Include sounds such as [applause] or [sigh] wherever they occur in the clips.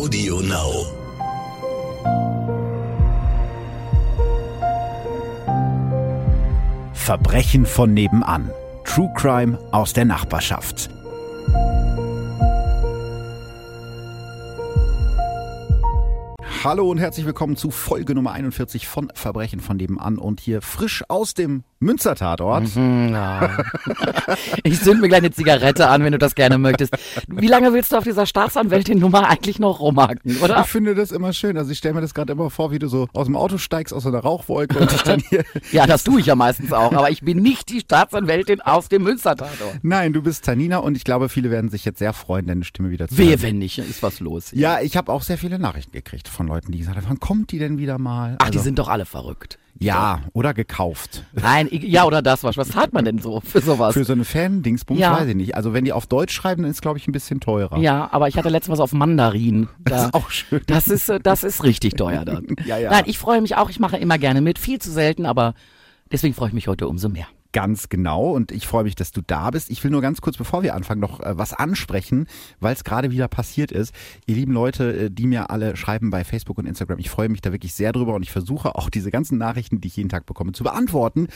Audio Now. Verbrechen von nebenan. True Crime aus der Nachbarschaft. Hallo und herzlich willkommen zu Folge Nummer 41 von Verbrechen von nebenan und hier frisch aus dem Münster-Tatort. Mhm, ja. [laughs] Ich zünd mir gleich eine Zigarette an, wenn du das gerne möchtest. Wie lange willst du auf dieser Staatsanwältin-Nummer eigentlich noch rumhaken, oder? Ich finde das immer schön. Also ich stelle mir das gerade immer vor, wie du so aus dem Auto steigst, aus einer Rauchwolke und dich dann hier... [laughs] Ja, das tue ich ja meistens auch, aber ich bin nicht die Staatsanwältin aus dem Münster-Tatort. Nein, du bist Tanina und ich glaube, viele werden sich jetzt sehr freuen, deine Stimme wieder zu Wehe, hören. wenn nicht, ist was los. Ja, ich habe auch sehr viele Nachrichten gekriegt von Leuten, die gesagt haben, wann kommt die denn wieder mal? Ach, die Also- sind doch alle verrückt. Ja, oder gekauft. Nein, ja, oder das was. Was zahlt man denn so für sowas? Für so eine Fan-Dingsbums Ja. weiß ich nicht. Also wenn die auf Deutsch schreiben, dann ist glaube ich ein bisschen teurer. Ja, aber ich hatte letztens was auf Mandarin. Da, [laughs] Das ist auch schön. Das ist, äh, das ist richtig teuer dann. [laughs] Ja, ja. Nein, ich freue mich auch. Ich mache immer gerne mit. Viel zu selten, aber deswegen freue ich mich heute umso mehr. Ganz genau und ich freue mich, dass du da bist. Ich will nur ganz kurz, bevor wir anfangen, noch äh, was ansprechen, weil es gerade wieder passiert ist. Ihr lieben Leute, äh, die mir alle schreiben bei Facebook und Instagram, ich freue mich da wirklich sehr drüber und ich versuche auch diese ganzen Nachrichten, die ich jeden Tag bekomme, zu beantworten.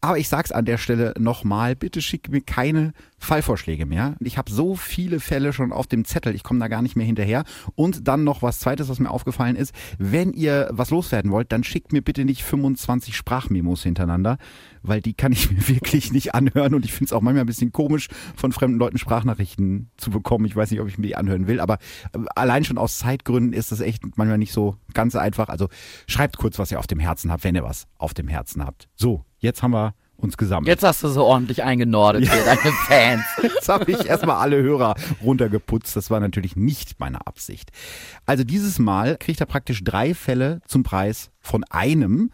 Aber ich sag's an der Stelle nochmal, bitte schick mir keine Fallvorschläge mehr. Ich habe so viele Fälle schon auf dem Zettel, ich komme da gar nicht mehr hinterher. Und dann noch was Zweites, was mir aufgefallen ist. Wenn ihr was loswerden wollt, dann schickt mir bitte nicht 25 Sprachmemos hintereinander, weil die kann ich [laughs] mir wirklich nicht anhören. Und ich finde es auch manchmal ein bisschen komisch, von fremden Leuten Sprachnachrichten zu bekommen. Ich weiß nicht, ob ich mir die anhören will, aber äh, allein schon aus Zeitgründen ist das echt manchmal nicht so ganz einfach. Also schreibt kurz, was ihr auf dem Herzen habt, wenn ihr was auf dem Herzen habt. So, jetzt haben wir uns gesammelt. Jetzt hast du so ordentlich eingenordet [laughs] hier, deine Fans. Jetzt habe ich erstmal alle Hörer runtergeputzt. Das war natürlich nicht meine Absicht. Also dieses Mal kriegt er praktisch drei Fälle zum Preis von einem.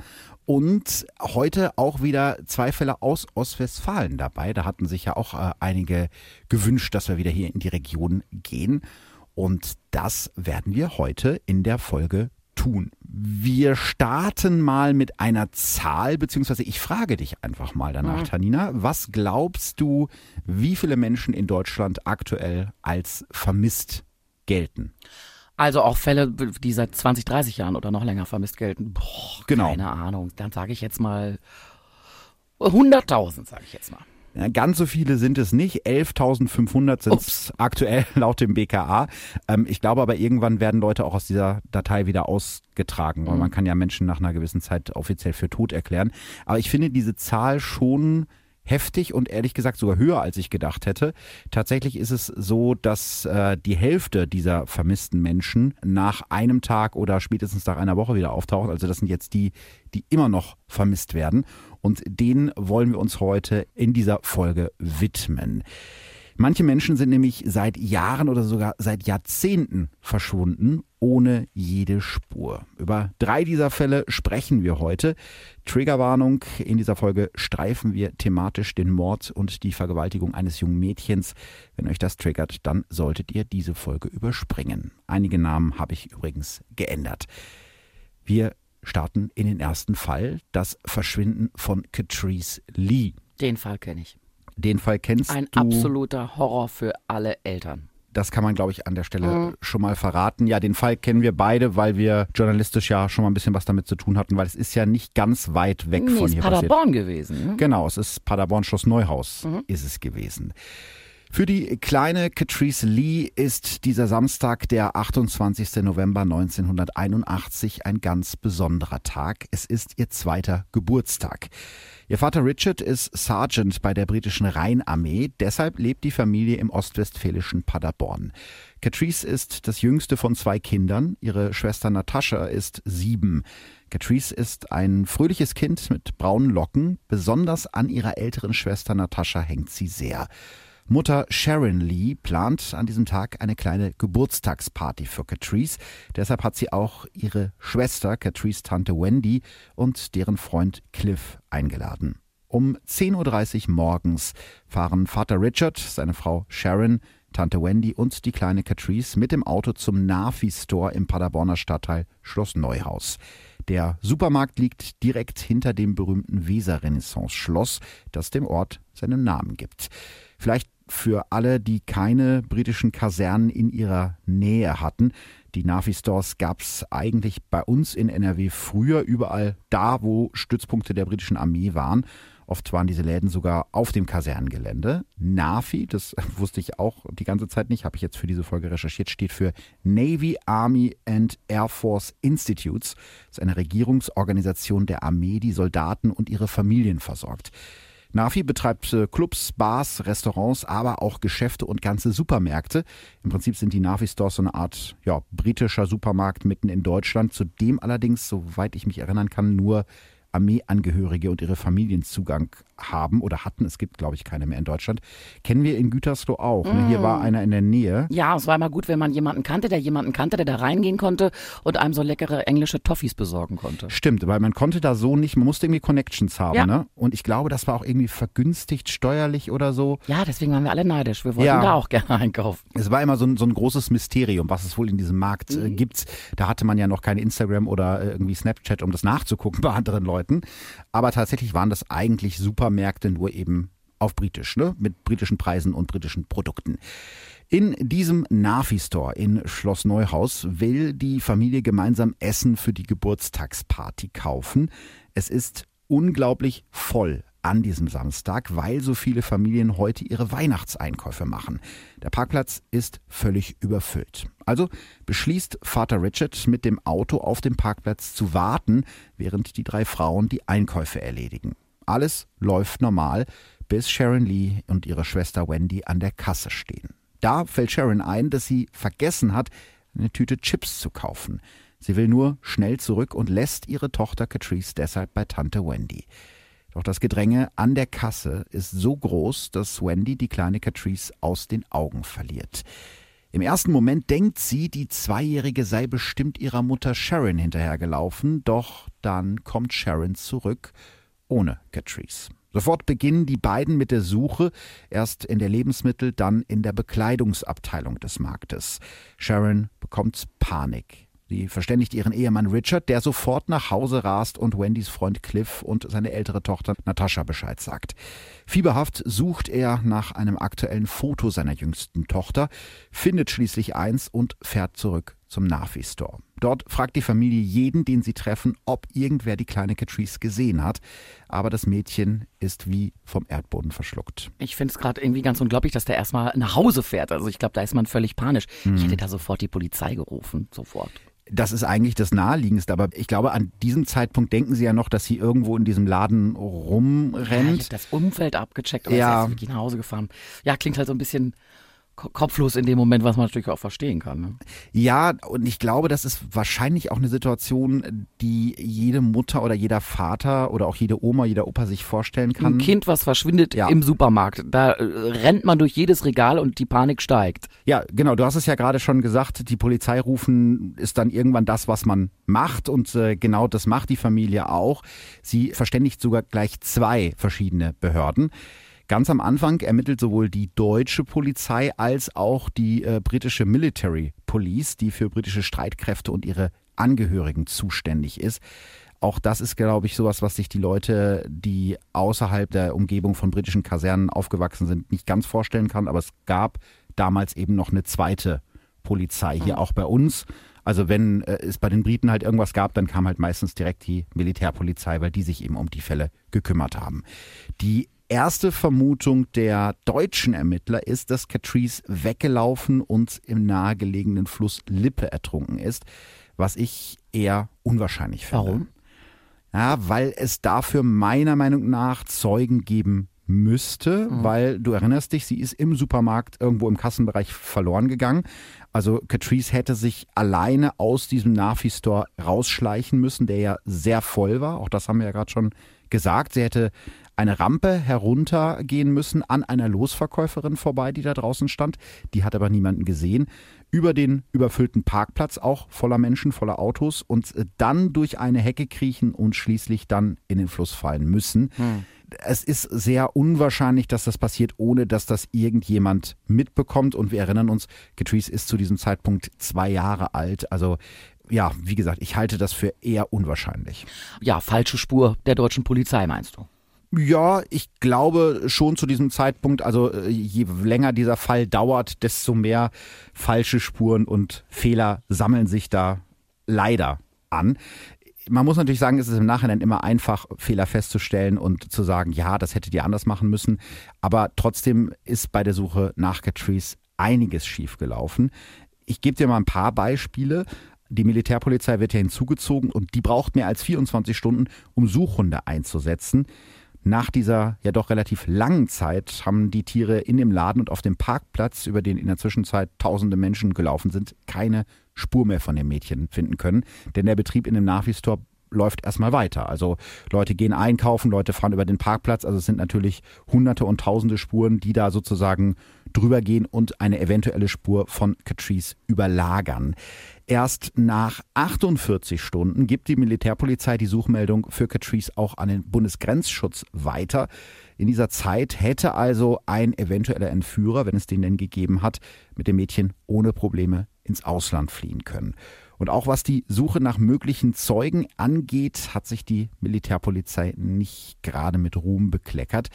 Und heute auch wieder zwei Fälle aus Ostwestfalen dabei. Da hatten sich ja auch äh, einige gewünscht, dass wir wieder hier in die Region gehen. Und das werden wir heute in der Folge tun. Wir starten mal mit einer Zahl, beziehungsweise ich frage dich einfach mal danach, Tanina. Was glaubst du, wie viele Menschen in Deutschland aktuell als vermisst gelten? Also auch Fälle, die seit 20, 30 Jahren oder noch länger vermisst gelten. Boah, Genau. keine Ahnung. Dann sage ich jetzt mal 100.000, sage ich jetzt mal. Ja, ganz so viele sind es nicht. 11.500 sind es aktuell [laughs] laut dem BKA. Ähm, ich glaube aber, irgendwann werden Leute auch aus dieser Datei wieder ausgetragen, weil man kann ja Menschen nach einer gewissen Zeit offiziell für tot erklären. Aber ich finde diese Zahl schon heftig und ehrlich gesagt sogar höher, als ich gedacht hätte. Tatsächlich ist es so, dass äh, die Hälfte dieser vermissten Menschen nach einem Tag oder spätestens nach einer Woche wieder auftaucht. Also das sind jetzt die, die immer noch vermisst werden. Und denen wollen wir uns heute in dieser Folge widmen. Manche Menschen sind nämlich seit Jahren oder sogar seit Jahrzehnten verschwunden, ohne jede Spur. Über drei dieser Fälle sprechen wir heute. Triggerwarnung, in dieser Folge streifen wir thematisch den Mord und die Vergewaltigung eines jungen Mädchens. Wenn euch das triggert, dann solltet ihr diese Folge überspringen. Einige Namen habe ich übrigens geändert. Wir starten in den ersten Fall, das Verschwinden von Catrice Lee. Den Fall kenne ich. Den Fall kennst Ein du. absoluter Horror für alle Eltern. Das kann man, glaube ich, an der Stelle Mhm. schon mal verraten. Ja, den Fall kennen wir beide, weil wir journalistisch ja schon mal ein bisschen was damit zu tun hatten, weil es ist ja nicht ganz weit weg Nee, von ist hier passiert. Paderborn gewesen. Ne? Genau, es ist Paderborn Schloss Neuhaus Mhm. ist es gewesen. Für die kleine Catrice Lee ist dieser Samstag, der 28. November 1981, ein ganz besonderer Tag. Es ist ihr zweiter Geburtstag. Ihr Vater Richard ist Sergeant bei der britischen Rheinarmee, deshalb lebt die Familie im ostwestfälischen Paderborn. Catrice ist das jüngste von zwei Kindern, ihre Schwester Natascha ist sieben. Catrice ist ein fröhliches Kind mit braunen Locken, besonders an ihrer älteren Schwester Natascha hängt sie sehr. Mutter Sharon Lee plant an diesem Tag eine kleine Geburtstagsparty für Catrice. Deshalb hat sie auch ihre Schwester, Catrice Tante Wendy und deren Freund Cliff eingeladen. Um 10.30 Uhr morgens fahren Vater Richard, seine Frau Sharon, Tante Wendy und die kleine Catrice mit dem Auto zum Nafi-Store im Paderborner Stadtteil Schloss Neuhaus. Der Supermarkt liegt direkt hinter dem berühmten Weser-Renaissance-Schloss, das dem Ort seinen Namen gibt. Vielleicht für alle, die keine britischen Kasernen in ihrer Nähe hatten. Die Navi-Stores gab es eigentlich bei uns in NRW früher überall da, wo Stützpunkte der britischen Armee waren. Oft waren diese Läden sogar auf dem Kasernengelände. NAFI, das [laughs] wusste ich auch die ganze Zeit nicht, habe ich jetzt für diese Folge recherchiert, steht für Navy, Army and Air Force Institutes. Das ist eine Regierungsorganisation der Armee, die Soldaten und ihre Familien versorgt. Nafi betreibt äh, Clubs, Bars, Restaurants, aber auch Geschäfte und ganze Supermärkte. Im Prinzip sind die Nafi Stores so eine Art ja, britischer Supermarkt mitten in Deutschland, zu dem allerdings, soweit ich mich erinnern kann, nur Armeeangehörige und ihre Familien Zugang haben oder hatten. Es gibt, glaube ich, keine mehr in Deutschland. Kennen wir in Gütersloh auch. Ne? Hier war mm. einer in der Nähe. Ja, es war immer gut, wenn man jemanden kannte, der jemanden kannte, der da reingehen konnte und einem so leckere englische Toffees besorgen konnte. Stimmt, weil man konnte da so nicht, man musste irgendwie Connections haben. Ja. Ne? Und ich glaube, das war auch irgendwie vergünstigt steuerlich oder so. Ja, deswegen waren wir alle neidisch. Wir wollten ja. da auch [laughs] gerne einkaufen. Es war immer so ein, so ein großes Mysterium, was es wohl in diesem Markt äh, mhm. gibt. Da hatte man ja noch kein Instagram oder äh, irgendwie Snapchat, um das nachzugucken bei anderen Leuten. Aber tatsächlich waren das eigentlich Supermärkte, nur eben auf britisch, ne? mit britischen Preisen und britischen Produkten. In diesem Nafi-Store in Schloss Neuhaus will die Familie gemeinsam Essen für die Geburtstagsparty kaufen. Es ist unglaublich voll an diesem Samstag, weil so viele Familien heute ihre Weihnachtseinkäufe machen. Der Parkplatz ist völlig überfüllt. Also beschließt Vater Richard mit dem Auto auf dem Parkplatz zu warten, während die drei Frauen die Einkäufe erledigen. Alles läuft normal, bis Sharon Lee und ihre Schwester Wendy an der Kasse stehen. Da fällt Sharon ein, dass sie vergessen hat, eine Tüte Chips zu kaufen. Sie will nur schnell zurück und lässt ihre Tochter Catrice deshalb bei Tante Wendy. Doch das Gedränge an der Kasse ist so groß, dass Wendy die kleine Catrice aus den Augen verliert. Im ersten Moment denkt sie, die Zweijährige sei bestimmt ihrer Mutter Sharon hinterhergelaufen, doch dann kommt Sharon zurück, ohne Catrice. Sofort beginnen die beiden mit der Suche, erst in der Lebensmittel, dann in der Bekleidungsabteilung des Marktes. Sharon bekommt Panik. Sie verständigt ihren Ehemann Richard, der sofort nach Hause rast und Wendys Freund Cliff und seine ältere Tochter Natascha Bescheid sagt. Fieberhaft sucht er nach einem aktuellen Foto seiner jüngsten Tochter, findet schließlich eins und fährt zurück zum Navi-Store. Dort fragt die Familie jeden, den sie treffen, ob irgendwer die kleine Catrice gesehen hat. Aber das Mädchen ist wie vom Erdboden verschluckt. Ich finde es gerade irgendwie ganz unglaublich, dass der erstmal nach Hause fährt. Also ich glaube, da ist man völlig panisch. Hm. Ich hätte da sofort die Polizei gerufen, sofort. Das ist eigentlich das Naheliegendste, aber ich glaube, an diesem Zeitpunkt denken sie ja noch, dass sie irgendwo in diesem Laden rumrennt. Ja, ich habe das Umfeld abgecheckt und ja. ist wirklich nach Hause gefahren. Ja, klingt halt so ein bisschen kopflos in dem Moment, was man natürlich auch verstehen kann. Ne? Ja, und ich glaube, das ist wahrscheinlich auch eine Situation, die jede Mutter oder jeder Vater oder auch jede Oma, jeder Opa sich vorstellen kann. Ein Kind, was verschwindet ja. im Supermarkt, da äh, rennt man durch jedes Regal und die Panik steigt. Ja, genau, du hast es ja gerade schon gesagt, die Polizei rufen ist dann irgendwann das, was man macht und äh, genau das macht die Familie auch. Sie verständigt sogar gleich zwei verschiedene Behörden. Ganz am Anfang ermittelt sowohl die deutsche Polizei als auch die äh, britische Military Police, die für britische Streitkräfte und ihre Angehörigen zuständig ist. Auch das ist, glaube ich, sowas, was sich die Leute, die außerhalb der Umgebung von britischen Kasernen aufgewachsen sind, nicht ganz vorstellen kann. Aber es gab damals eben noch eine zweite Polizei hier mhm. auch bei uns. Also wenn äh, es bei den Briten halt irgendwas gab, dann kam halt meistens direkt die Militärpolizei, weil die sich eben um die Fälle gekümmert haben. Die erste Vermutung der deutschen Ermittler ist, dass Catrice weggelaufen und im nahegelegenen Fluss Lippe ertrunken ist, was ich eher unwahrscheinlich finde. Warum? Ja, weil es dafür meiner Meinung nach Zeugen geben müsste, mhm. weil du erinnerst dich, sie ist im Supermarkt irgendwo im Kassenbereich verloren gegangen. Also Catrice hätte sich alleine aus diesem Nafi-Store rausschleichen müssen, der ja sehr voll war. Auch das haben wir ja gerade schon gesagt. Sie hätte eine Rampe heruntergehen müssen an einer Losverkäuferin vorbei, die da draußen stand. Die hat aber niemanden gesehen. Über den überfüllten Parkplatz, auch voller Menschen, voller Autos und äh, dann durch eine Hecke kriechen und schließlich dann in den Fluss fallen müssen. Hm. Es ist sehr unwahrscheinlich, dass das passiert, ohne dass das irgendjemand mitbekommt. Und wir erinnern uns, Catrice ist zu diesem Zeitpunkt zwei Jahre alt. Also ja, wie gesagt, ich halte das für eher unwahrscheinlich. Ja, falsche Spur der deutschen Polizei, meinst du? Ja, ich glaube schon zu diesem Zeitpunkt, also äh, je länger dieser Fall dauert, desto mehr falsche Spuren und Fehler sammeln sich da leider an. Man muss natürlich sagen, es ist im Nachhinein immer einfach, Fehler festzustellen und zu sagen, ja, das hättet ihr anders machen müssen. Aber trotzdem ist bei der Suche nach Catrice einiges schiefgelaufen. Ich gebe dir mal ein paar Beispiele. Die Militärpolizei wird ja hinzugezogen und die braucht mehr als 24 Stunden, um Suchhunde einzusetzen. Nach dieser ja doch relativ langen Zeit haben die Tiere in dem Laden und auf dem Parkplatz, über den in der Zwischenzeit tausende Menschen gelaufen sind, keine Spur mehr von dem Mädchen finden können. Denn der Betrieb in dem Navi-Store läuft erstmal weiter. Also Leute gehen einkaufen, Leute fahren über den Parkplatz. Also es sind natürlich hunderte und tausende Spuren, die da sozusagen drüber gehen und eine eventuelle Spur von Catrice überlagern. Erst nach 48 Stunden gibt die Militärpolizei die Suchmeldung für Catrice auch an den Bundesgrenzschutz weiter. In dieser Zeit hätte also ein eventueller Entführer, wenn es den denn gegeben hat, mit dem Mädchen ohne Probleme ins Ausland fliehen können. Und auch was die Suche nach möglichen Zeugen angeht, hat sich die Militärpolizei nicht gerade mit Ruhm bekleckert.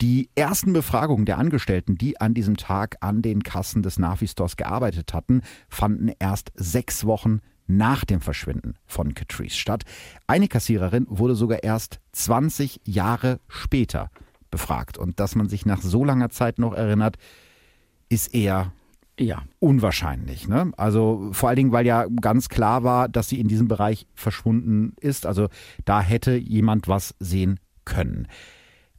Die ersten Befragungen der Angestellten, die an diesem Tag an den Kassen des Navistors gearbeitet hatten, fanden erst sechs Wochen nach dem Verschwinden von Catrice statt. Eine Kassiererin wurde sogar erst 20 Jahre später befragt. Und dass man sich nach so langer Zeit noch erinnert, ist eher ja. Unwahrscheinlich. Ne? Also vor allen Dingen, weil ja ganz klar war, dass sie in diesem Bereich verschwunden ist. Also da hätte jemand was sehen können.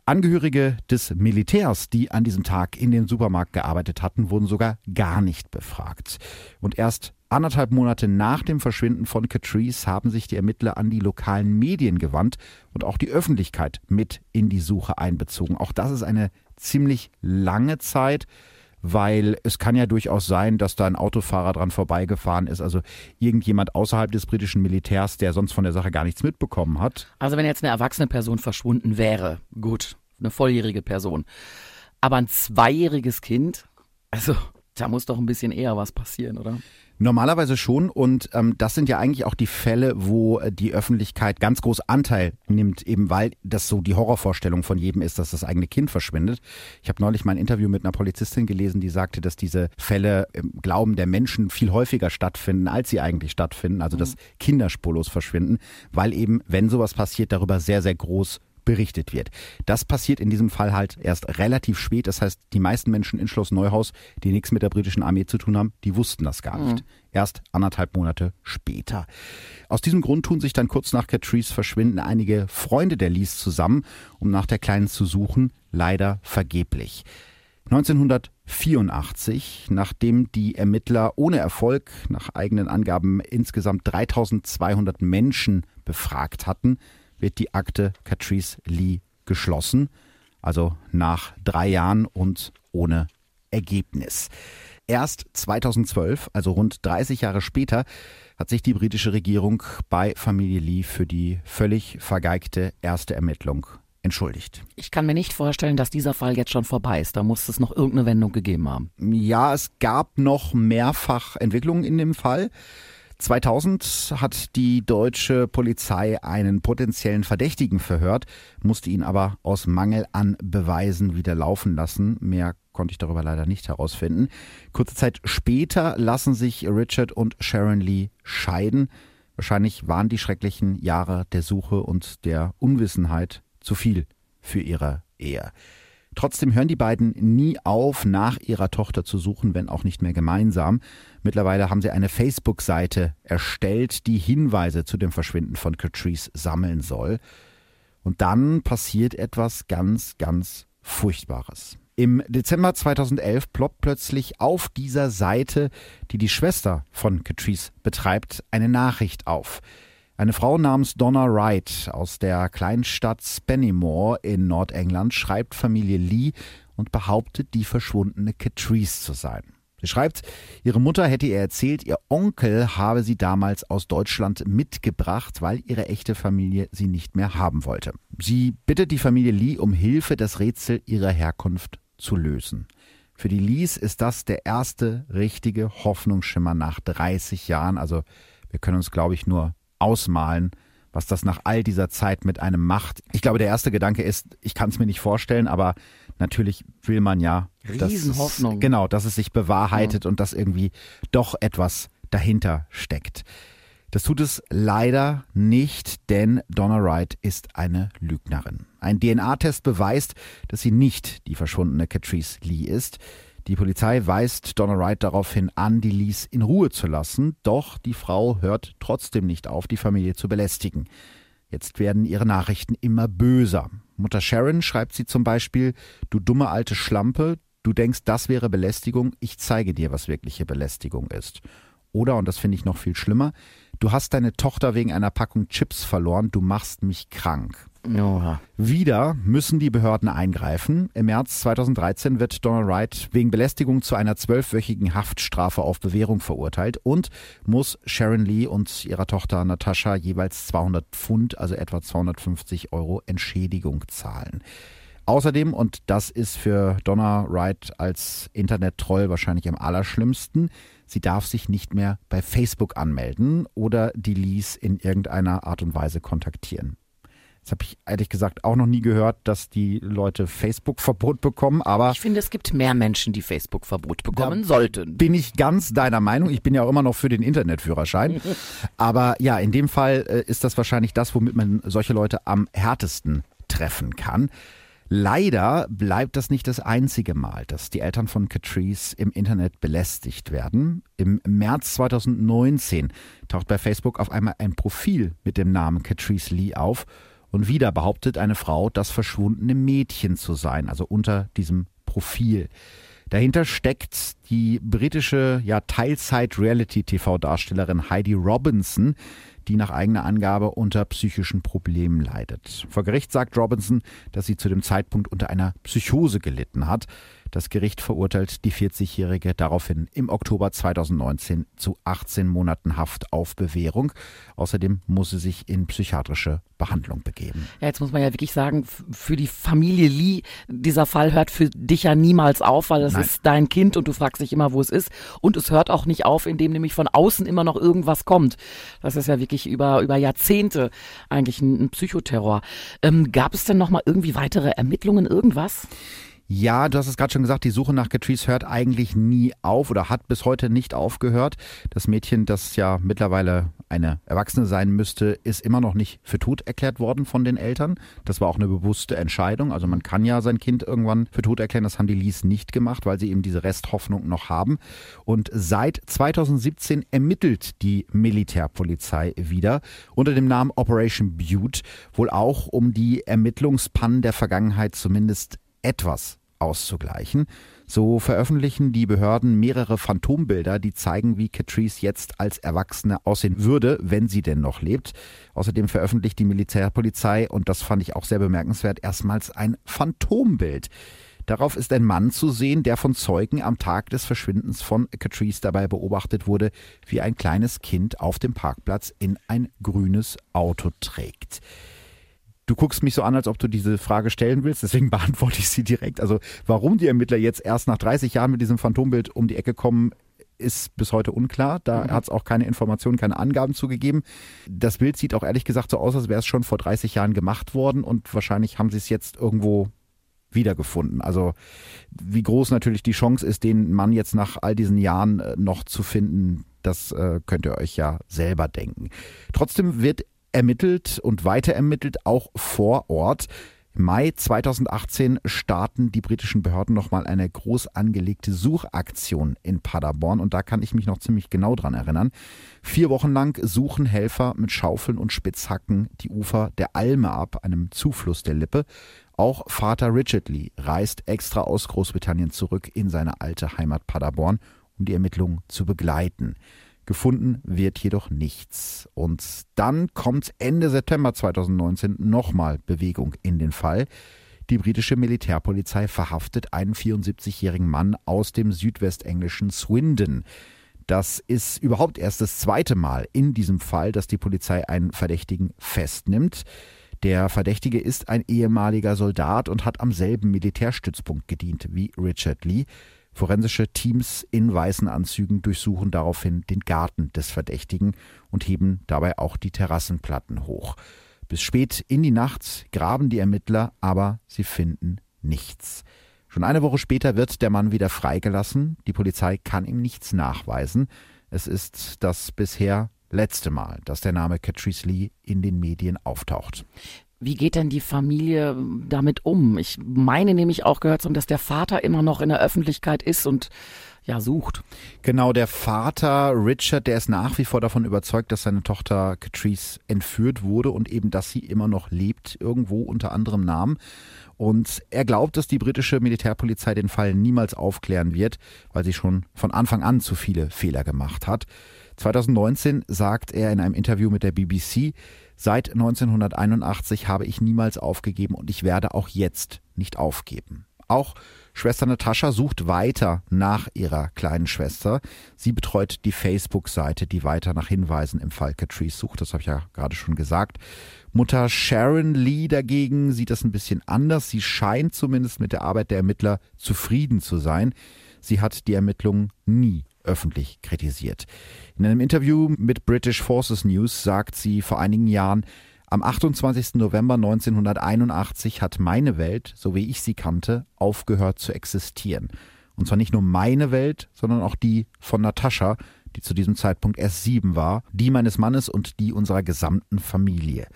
Angehörige des Militärs, die an diesem Tag in dem Supermarkt gearbeitet hatten, wurden sogar gar nicht befragt. Und erst anderthalb Monate nach dem Verschwinden von Catrice haben sich die Ermittler an die lokalen Medien gewandt und auch die Öffentlichkeit mit in die Suche einbezogen. Auch das ist eine ziemlich lange Zeit weil es kann ja durchaus sein, dass da ein Autofahrer dran vorbeigefahren ist, also irgendjemand außerhalb des britischen Militärs, der sonst von der Sache gar nichts mitbekommen hat. Also wenn jetzt eine erwachsene Person verschwunden wäre, gut, eine volljährige Person, aber ein zweijähriges Kind, also da muss doch ein bisschen eher was passieren, oder? Normalerweise schon und ähm, das sind ja eigentlich auch die Fälle, wo äh, die Öffentlichkeit ganz groß Anteil nimmt, eben weil das so die Horrorvorstellung von jedem ist, dass das eigene Kind verschwindet. Ich habe neulich mal ein Interview mit einer Polizistin gelesen, die sagte, dass diese Fälle im Glauben der Menschen viel häufiger stattfinden, als sie eigentlich stattfinden, also dass mhm. Kinder spurlos verschwinden, weil eben, wenn sowas passiert, darüber sehr, sehr groß berichtet wird. Das passiert in diesem Fall halt erst relativ spät. Das heißt, die meisten Menschen in Schloss Neuhaus, die nichts mit der britischen Armee zu tun haben, die wussten das gar nicht. Mhm. Erst anderthalb Monate später. Aus diesem Grund tun sich dann kurz nach Catrice Verschwinden einige Freunde der Lies zusammen, um nach der Kleinen zu suchen, leider vergeblich. 1984, nachdem die Ermittler ohne Erfolg nach eigenen Angaben insgesamt 3200 Menschen befragt hatten, wird die Akte Catrice Lee geschlossen, also nach drei Jahren und ohne Ergebnis. Erst 2012, also rund 30 Jahre später, hat sich die britische Regierung bei Familie Lee für die völlig vergeigte erste Ermittlung entschuldigt. Ich kann mir nicht vorstellen, dass dieser Fall jetzt schon vorbei ist. Da muss es noch irgendeine Wendung gegeben haben. Ja, es gab noch mehrfach Entwicklungen in dem Fall. 2000 hat die deutsche Polizei einen potenziellen Verdächtigen verhört, musste ihn aber aus Mangel an Beweisen wieder laufen lassen. Mehr konnte ich darüber leider nicht herausfinden. Kurze Zeit später lassen sich Richard und Sharon Lee scheiden. Wahrscheinlich waren die schrecklichen Jahre der Suche und der Unwissenheit zu viel für ihre Ehe. Trotzdem hören die beiden nie auf, nach ihrer Tochter zu suchen, wenn auch nicht mehr gemeinsam. Mittlerweile haben sie eine Facebook-Seite erstellt, die Hinweise zu dem Verschwinden von Catrice sammeln soll. Und dann passiert etwas ganz, ganz Furchtbares. Im Dezember 2011 ploppt plötzlich auf dieser Seite, die die Schwester von Catrice betreibt, eine Nachricht auf. Eine Frau namens Donna Wright aus der Kleinstadt Spennymoor in Nordengland schreibt Familie Lee und behauptet, die verschwundene Catrice zu sein. Sie schreibt, ihre Mutter hätte ihr erzählt, ihr Onkel habe sie damals aus Deutschland mitgebracht, weil ihre echte Familie sie nicht mehr haben wollte. Sie bittet die Familie Lee um Hilfe, das Rätsel ihrer Herkunft zu lösen. Für die Lees ist das der erste richtige Hoffnungsschimmer nach 30 Jahren. Also wir können uns, glaube ich, nur ausmalen, was das nach all dieser Zeit mit einem macht. Ich glaube, der erste Gedanke ist, ich kann es mir nicht vorstellen, aber natürlich will man ja, Riesenhoffnung. Dass es, genau, dass es sich bewahrheitet ja. und dass irgendwie doch etwas dahinter steckt. Das tut es leider nicht, denn Donna Wright ist eine Lügnerin. Ein DNA-Test beweist, dass sie nicht die verschwundene Catrice Lee ist. Die Polizei weist Donna Wright daraufhin an, die Lees in Ruhe zu lassen, doch die Frau hört trotzdem nicht auf, die Familie zu belästigen. Jetzt werden ihre Nachrichten immer böser. Mutter Sharon schreibt sie zum Beispiel, du dumme alte Schlampe, du denkst, das wäre Belästigung, ich zeige dir, was wirkliche Belästigung ist. Oder, und das finde ich noch viel schlimmer, du hast deine Tochter wegen einer Packung Chips verloren, du machst mich krank. Oha. Wieder müssen die Behörden eingreifen. Im März 2013 wird Donald Wright wegen Belästigung zu einer zwölfwöchigen Haftstrafe auf Bewährung verurteilt und muss Sharon Lee und ihrer Tochter Natascha jeweils 200 Pfund, also etwa 250 Euro Entschädigung zahlen. Außerdem, und das ist für Donna Wright als Internet-Troll wahrscheinlich am allerschlimmsten, sie darf sich nicht mehr bei Facebook anmelden oder die Lease in irgendeiner Art und Weise kontaktieren. Das habe ich ehrlich gesagt auch noch nie gehört, dass die Leute Facebook-Verbot bekommen, aber. Ich finde, es gibt mehr Menschen, die Facebook-Verbot bekommen sollten. Bin ich ganz deiner Meinung. Ich bin ja auch immer noch für den Internetführerschein. [laughs] aber ja, in dem Fall äh, ist das wahrscheinlich das, womit man solche Leute am härtesten treffen kann. Leider bleibt das nicht das einzige Mal, dass die Eltern von Catrice im Internet belästigt werden. Im März 2019 taucht bei Facebook auf einmal ein Profil mit dem Namen Catrice Lee auf und wieder behauptet eine Frau, das verschwundene Mädchen zu sein, also unter diesem Profil. Dahinter steckt die britische ja, Teilzeit-Reality-TV-Darstellerin Heidi Robinson, die nach eigener Angabe unter psychischen Problemen leidet. Vor Gericht sagt Robinson, dass sie zu dem Zeitpunkt unter einer Psychose gelitten hat. Das Gericht verurteilt die 40-Jährige daraufhin im Oktober 2019 zu 18 Monaten Haft auf Bewährung. Außerdem muss sie sich in psychiatrische Behandlung begeben. Ja, jetzt muss man ja wirklich sagen, für die Familie Lee, dieser Fall hört für dich ja niemals auf, weil es ist dein Kind und du fragst dich immer, wo es ist. Und es hört auch nicht auf, indem nämlich von außen immer noch irgendwas kommt. Das ist ja wirklich über, über Jahrzehnte eigentlich ein, ein Psychoterror. Ähm, gab es denn noch mal irgendwie weitere Ermittlungen, irgendwas? Ja, du hast es gerade schon gesagt, die Suche nach Catrice hört eigentlich nie auf oder hat bis heute nicht aufgehört. Das Mädchen, das ja mittlerweile eine Erwachsene sein müsste, ist immer noch nicht für tot erklärt worden von den Eltern. Das war auch eine bewusste Entscheidung. Also man kann ja sein Kind irgendwann für tot erklären. Das haben die Lees nicht gemacht, weil sie eben diese Resthoffnung noch haben. Und seit 2017 ermittelt die Militärpolizei wieder unter dem Namen Operation Butte, wohl auch um die Ermittlungspannen der Vergangenheit zumindest etwas auszugleichen. So veröffentlichen die Behörden mehrere Phantombilder, die zeigen, wie Catrice jetzt als Erwachsene aussehen würde, wenn sie denn noch lebt. Außerdem veröffentlicht die Militärpolizei, und das fand ich auch sehr bemerkenswert, erstmals ein Phantombild. Darauf ist ein Mann zu sehen, der von Zeugen am Tag des Verschwindens von Catrice dabei beobachtet wurde, wie ein kleines Kind auf dem Parkplatz in ein grünes Auto trägt. Du guckst mich so an, als ob du diese Frage stellen willst, deswegen [laughs] beantworte ich sie direkt. Also warum die Ermittler jetzt erst nach 30 Jahren mit diesem Phantombild um die Ecke kommen, ist bis heute unklar. Da mhm. hat es auch keine Informationen, keine Angaben zugegeben. Das Bild sieht auch ehrlich gesagt so aus, als wäre es schon vor 30 Jahren gemacht worden und wahrscheinlich haben sie es jetzt irgendwo wiedergefunden. Also wie groß natürlich die Chance ist, den Mann jetzt nach all diesen Jahren äh, noch zu finden, das äh, könnt ihr euch ja selber denken. Trotzdem wird ermittelt und weiter ermittelt, auch vor Ort. Im Mai 2018 starten die britischen Behörden nochmal eine groß angelegte Suchaktion in Paderborn und da kann ich mich noch ziemlich genau dran erinnern. Vier Wochen lang suchen Helfer mit Schaufeln und Spitzhacken die Ufer der Alme ab, einem Zufluss der Lippe. Auch Vater Richard Lee reist extra aus Großbritannien zurück in seine alte Heimat Paderborn, um die Ermittlungen zu begleiten. Gefunden wird jedoch nichts. Und dann kommt Ende September 2019 nochmal Bewegung in den Fall. Die britische Militärpolizei verhaftet einen 74-jährigen Mann aus dem südwestenglischen Swindon. Das ist überhaupt erst das zweite Mal in diesem Fall, dass die Polizei einen Verdächtigen festnimmt. Der Verdächtige ist ein ehemaliger Soldat und hat am selben Militärstützpunkt gedient wie Richard Lee. Forensische Teams in weißen Anzügen durchsuchen daraufhin den Garten des Verdächtigen und heben dabei auch die Terrassenplatten hoch. Bis spät in die Nacht graben die Ermittler, aber sie finden nichts. Schon eine Woche später wird der Mann wieder freigelassen. Die Polizei kann ihm nichts nachweisen. Es ist das bisher letzte Mal, dass der Name Catrice Lee in den Medien auftaucht. Wie geht denn die Familie damit um? Ich meine nämlich auch gehört zu haben, dass der Vater immer noch in der Öffentlichkeit ist und ja sucht. Genau, der Vater Richard, der ist nach wie vor davon überzeugt, dass seine Tochter Catrice entführt wurde und eben, dass sie immer noch lebt, irgendwo unter anderem Namen. Und er glaubt, dass die britische Militärpolizei den Fall niemals aufklären wird, weil sie schon von Anfang an zu viele Fehler gemacht hat. 2019 sagt er in einem Interview mit der BBC, seit 1981 habe ich niemals aufgegeben und ich werde auch jetzt nicht aufgeben. Auch Schwester Natascha sucht weiter nach ihrer kleinen Schwester. Sie betreut die Facebook-Seite, die weiter nach Hinweisen im Fall Catrice sucht. Das habe ich ja gerade schon gesagt. Mutter Sharon Lee dagegen sieht das ein bisschen anders. Sie scheint zumindest mit der Arbeit der Ermittler zufrieden zu sein. Sie hat die Ermittlungen nie öffentlich kritisiert. In einem Interview mit British Forces News sagt sie vor einigen Jahren, am 28. November 1981 hat meine Welt, so wie ich sie kannte, aufgehört zu existieren. Und zwar nicht nur meine Welt, sondern auch die von Natascha, die zu diesem Zeitpunkt erst sieben war, die meines Mannes und die unserer gesamten Familie.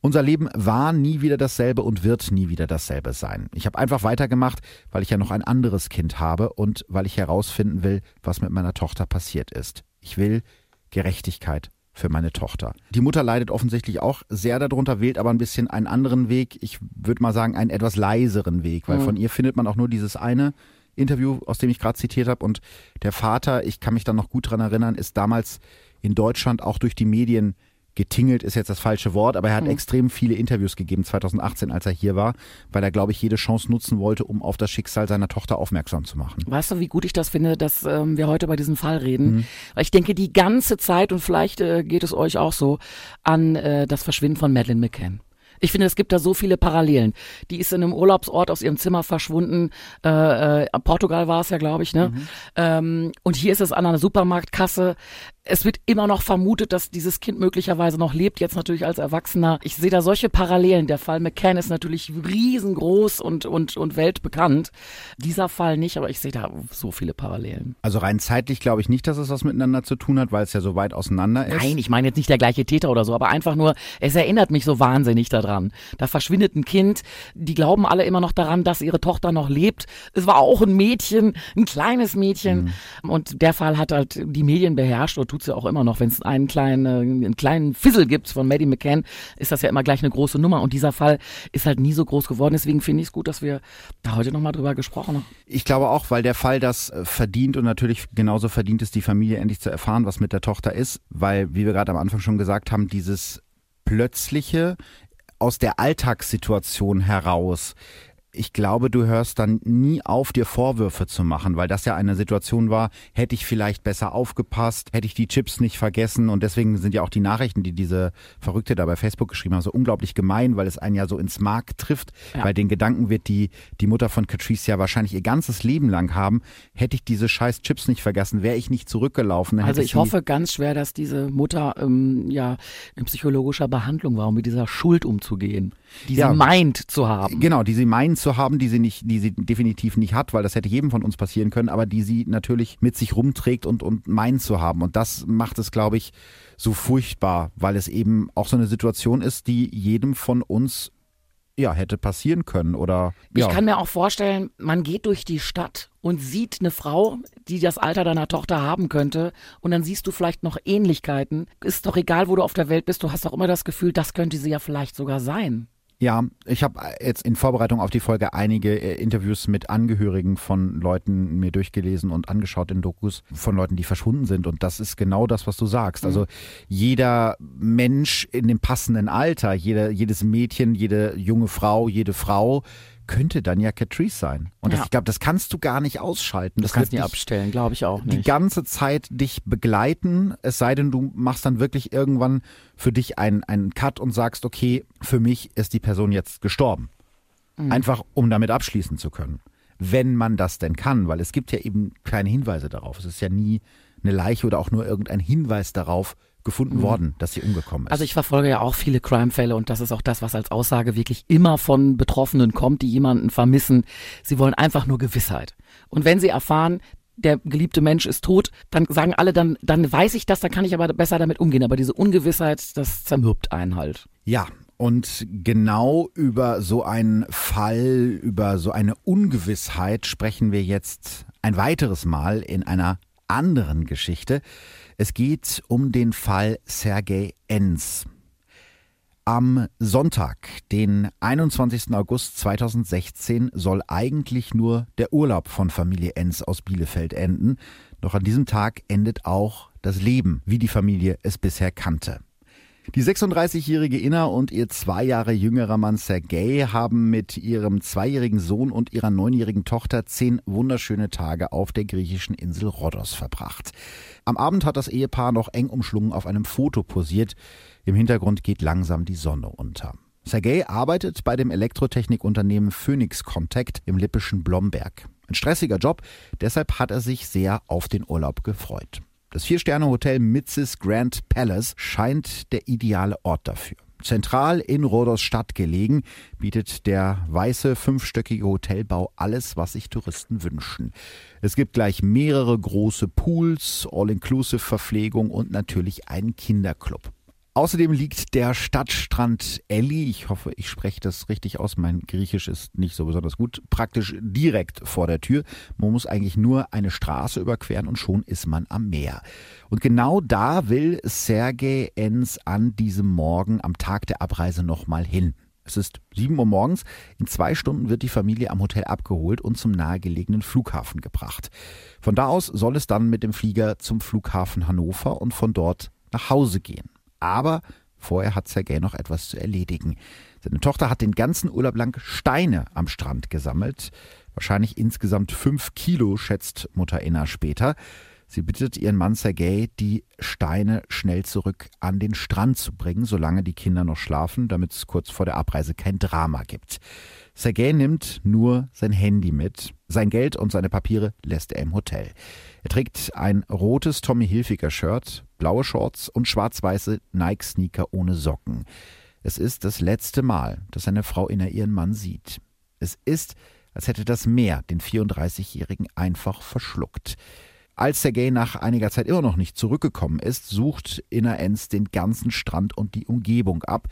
Unser Leben war nie wieder dasselbe und wird nie wieder dasselbe sein. Ich habe einfach weitergemacht, weil ich ja noch ein anderes Kind habe und weil ich herausfinden will, was mit meiner Tochter passiert ist. Ich will Gerechtigkeit für meine Tochter. Die Mutter leidet offensichtlich auch sehr darunter, wählt aber ein bisschen einen anderen Weg. Ich würde mal sagen, einen etwas leiseren Weg, weil mhm. von ihr findet man auch nur dieses eine Interview, aus dem ich gerade zitiert habe. Und der Vater, ich kann mich dann noch gut daran erinnern, ist damals in Deutschland auch durch die Medien getingelt ist jetzt das falsche Wort, aber er hat mhm. extrem viele Interviews gegeben 2018, als er hier war, weil er, glaube ich, jede Chance nutzen wollte, um auf das Schicksal seiner Tochter aufmerksam zu machen. Weißt du, wie gut ich das finde, dass ähm, wir heute bei diesem Fall reden? Mhm. Weil ich denke die ganze Zeit, und vielleicht äh, geht es euch auch so, an äh, das Verschwinden von Madeleine McCann. Ich finde, es gibt da so viele Parallelen. Die ist in einem Urlaubsort aus ihrem Zimmer verschwunden. Äh, äh, Portugal war es ja, glaube ich. Ne? Mhm. Ähm, und hier ist es an einer Supermarktkasse es wird immer noch vermutet, dass dieses Kind möglicherweise noch lebt, jetzt natürlich als Erwachsener. Ich sehe da solche Parallelen. Der Fall McCann ist natürlich riesengroß und, und, und weltbekannt. Dieser Fall nicht, aber ich sehe da so viele Parallelen. Also rein zeitlich glaube ich nicht, dass es was miteinander zu tun hat, weil es ja so weit auseinander ist. Nein, ich meine jetzt nicht der gleiche Täter oder so, aber einfach nur, es erinnert mich so wahnsinnig daran. Da verschwindet ein Kind, die glauben alle immer noch daran, dass ihre Tochter noch lebt. Es war auch ein Mädchen, ein kleines Mädchen. Mhm. Und der Fall hat halt die Medien beherrscht und tut tut's ja auch immer noch. Wenn es einen kleinen, äh, einen kleinen Fizzle gibt von Maddie McCann, ist das ja immer gleich eine große Nummer. Und dieser Fall ist halt nie so groß geworden. Deswegen finde ich es gut, dass wir da heute nochmal drüber gesprochen haben. Ich glaube auch, weil der Fall das äh, verdient und natürlich genauso verdient ist, die Familie endlich zu erfahren, was mit der Tochter ist. Weil, wie wir gerade am Anfang schon gesagt haben, dieses plötzliche aus der Alltagssituation heraus ich glaube, du hörst dann nie auf, dir Vorwürfe zu machen, weil das ja eine Situation war, hätte ich vielleicht besser aufgepasst, hätte ich die Chips nicht vergessen und deswegen sind ja auch die Nachrichten, die diese Verrückte da bei Facebook geschrieben haben, so unglaublich gemein, weil es einen ja so ins Mark trifft, ja. weil den Gedanken wird die, die Mutter von Catrice ja wahrscheinlich ihr ganzes Leben lang haben, hätte ich diese scheiß Chips nicht vergessen, wäre ich nicht zurückgelaufen. Also ich, hoffe ganz schwer, dass diese Mutter ähm, ja in psychologischer Behandlung war, um mit dieser Schuld umzugehen, die ja, sie meint zu haben. Genau, die sie meint zu haben, die sie nicht, die sie definitiv nicht hat, weil das hätte jedem von uns passieren können, aber die sie natürlich mit sich rumträgt und, und meint zu haben. Und das macht es, glaube ich, so furchtbar, weil es eben auch so eine Situation ist, die jedem von uns ja, hätte passieren können oder. Ja. Ich kann mir auch vorstellen, man geht durch die Stadt und sieht eine Frau, die das Alter deiner Tochter haben könnte und dann siehst du vielleicht noch Ähnlichkeiten. Ist doch egal, wo du auf der Welt bist, du hast doch immer das Gefühl, das könnte sie ja vielleicht sogar sein. Ja, ich habe jetzt in Vorbereitung auf die Folge einige äh, Interviews mit Angehörigen von Leuten mir durchgelesen und angeschaut in Dokus von Leuten, die verschwunden sind. Und das ist genau das, was du sagst. Also mhm. jeder Mensch in dem passenden Alter, jeder, jedes Mädchen, jede junge Frau, jede Frau könnte dann ja Catrice sein. Und das, ich glaube, das kannst du gar nicht ausschalten. Das, das kannst du nicht abstellen, glaube ich auch nicht. Die ganze Zeit dich begleiten, es sei denn, du machst dann wirklich irgendwann für dich einen, einen Cut und sagst, okay, für mich ist die Person jetzt gestorben. Mhm. Einfach, um damit abschließen zu können. wenn man das denn kann, weil es gibt ja eben keine Hinweise darauf. Es ist ja nie eine Leiche oder auch nur irgendein Hinweis darauf gefunden mhm. worden, dass sie umgekommen ist. Also ich verfolge ja auch viele Crime-Fälle und das ist auch das, was als Aussage wirklich immer von Betroffenen kommt, die jemanden vermissen. Sie wollen einfach nur Gewissheit. Und wenn sie erfahren, der geliebte Mensch ist tot, dann sagen alle, dann, dann weiß ich das, dann kann ich aber besser damit umgehen. Aber diese Ungewissheit, das zermürbt einen halt. Ja, und genau über so einen Fall, über so eine Ungewissheit sprechen wir jetzt ein weiteres Mal in einer anderen Geschichte. Es geht um den Fall Sergei Enz. Am Sonntag, den 21. August 2016, soll eigentlich nur der Urlaub von Familie Enz aus Bielefeld enden. Doch an diesem Tag endet auch das Leben, wie die Familie es bisher kannte. Die 36-jährige Inna und ihr zwei Jahre jüngerer Mann Sergei haben mit ihrem zweijährigen Sohn und ihrer neunjährigen Tochter zehn wunderschöne Tage auf der griechischen Insel Rhodos verbracht. Am Abend hat das Ehepaar noch eng umschlungen auf einem Foto posiert. Im Hintergrund geht langsam die Sonne unter. Sergei arbeitet bei dem Elektrotechnikunternehmen Phoenix Contact im lippischen Blomberg. Ein stressiger Job, deshalb hat er sich sehr auf den Urlaub gefreut. Das Vier-Sterne-Hotel Mitzis Grand Palace scheint der ideale Ort dafür. Zentral in Rhodos Stadt gelegen, bietet der weiße fünfstöckige Hotelbau alles, was sich Touristen wünschen. Es gibt gleich mehrere große Pools, All-Inclusive-Verpflegung und natürlich einen Kinderclub. Außerdem liegt der Stadtstrand Elli, ich hoffe, ich spreche das richtig aus, mein Griechisch ist nicht so besonders gut, praktisch direkt vor der Tür. Man muss eigentlich nur eine Straße überqueren und schon ist man am Meer. Und genau da will Sergei Enz an diesem Morgen am Tag der Abreise nochmal hin. Es ist 7 Uhr morgens. In zwei Stunden wird die Familie am Hotel abgeholt und zum nahegelegenen Flughafen gebracht. Von da aus soll es dann mit dem Flieger zum Flughafen Hannover und von dort nach Hause gehen. Aber vorher hat Sergei noch etwas zu erledigen. Seine Tochter hat den ganzen Urlaub lang Steine am Strand gesammelt. Wahrscheinlich insgesamt fünf Kilo, schätzt Mutter Inna später. Sie bittet ihren Mann Sergei, die Steine schnell zurück an den Strand zu bringen, solange die Kinder noch schlafen, damit es kurz vor der Abreise kein Drama gibt. Sergei nimmt nur sein Handy mit. Sein Geld und seine Papiere lässt er im Hotel. Er trägt ein rotes Tommy Hilfiger Shirt, blaue Shorts und schwarz-weiße Nike-Sneaker ohne Socken. Es ist das letzte Mal, dass seine Frau Inna ihren Mann sieht. Es ist, als hätte das Meer den 34-Jährigen einfach verschluckt. Als Sergei nach einiger Zeit immer noch nicht zurückgekommen ist, sucht Inna Enz den ganzen Strand und die Umgebung ab.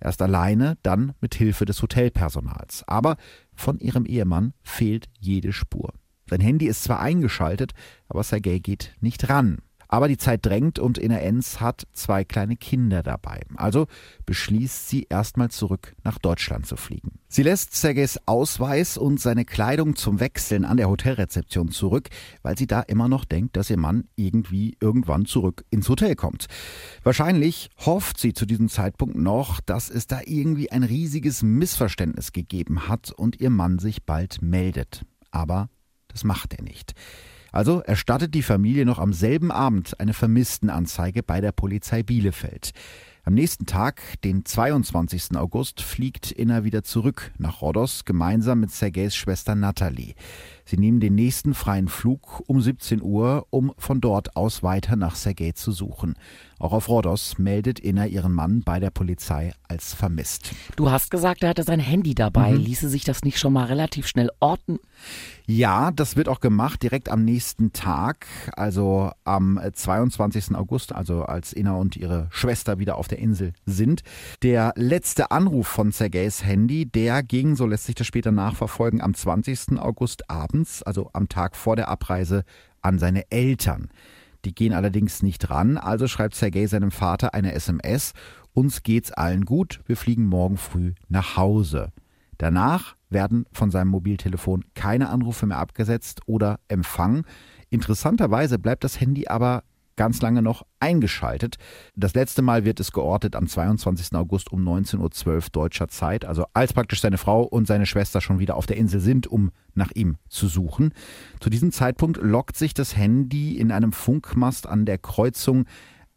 Erst alleine, dann mit Hilfe des Hotelpersonals. Aber von ihrem Ehemann fehlt jede Spur. Sein Handy ist zwar eingeschaltet, aber Sergei geht nicht ran. Aber die Zeit drängt und Inna Enz hat zwei kleine Kinder dabei. Also beschließt sie erstmal zurück nach Deutschland zu fliegen. Sie lässt Sergejs Ausweis und seine Kleidung zum Wechseln an der Hotelrezeption zurück, weil sie da immer noch denkt, dass ihr Mann irgendwie irgendwann zurück ins Hotel kommt. Wahrscheinlich hofft sie zu diesem Zeitpunkt noch, dass es da irgendwie ein riesiges Missverständnis gegeben hat und ihr Mann sich bald meldet. Aber das macht er nicht. Also erstattet die Familie noch am selben Abend eine Vermisstenanzeige bei der Polizei Bielefeld. Am nächsten Tag, den 22. August, fliegt Inna wieder zurück nach Rhodos gemeinsam mit Sergejs Schwester Natalie. Sie nehmen den nächsten freien Flug um 17 Uhr, um von dort aus weiter nach Sergej zu suchen. Auch auf Rhodos meldet Inna ihren Mann bei der Polizei als vermisst. Du hast gesagt, er hatte sein Handy dabei. Mhm. Ließe sich das nicht schon mal relativ schnell orten? Ja, das wird auch gemacht direkt am nächsten Tag, also am 22. August, also als Inna und ihre Schwester wieder auf der Insel sind. Der letzte Anruf von Sergejs Handy, der ging, so lässt sich das später nachverfolgen, am 20. August abends, also am Tag vor der Abreise, an seine Eltern. Die gehen allerdings nicht ran, also schreibt Sergej seinem Vater eine SMS. Uns geht's allen gut, wir fliegen morgen früh nach Hause. Danach werden von seinem Mobiltelefon keine Anrufe mehr abgesetzt oder empfangen. Interessanterweise bleibt das Handy aber ganz lange noch eingeschaltet. Das letzte Mal wird es geortet am 22. August um 19.12 Uhr deutscher Zeit, also als praktisch seine Frau und seine Schwester schon wieder auf der Insel sind, um nach ihm zu suchen. Zu diesem Zeitpunkt lockt sich das Handy in einem Funkmast an der Kreuzung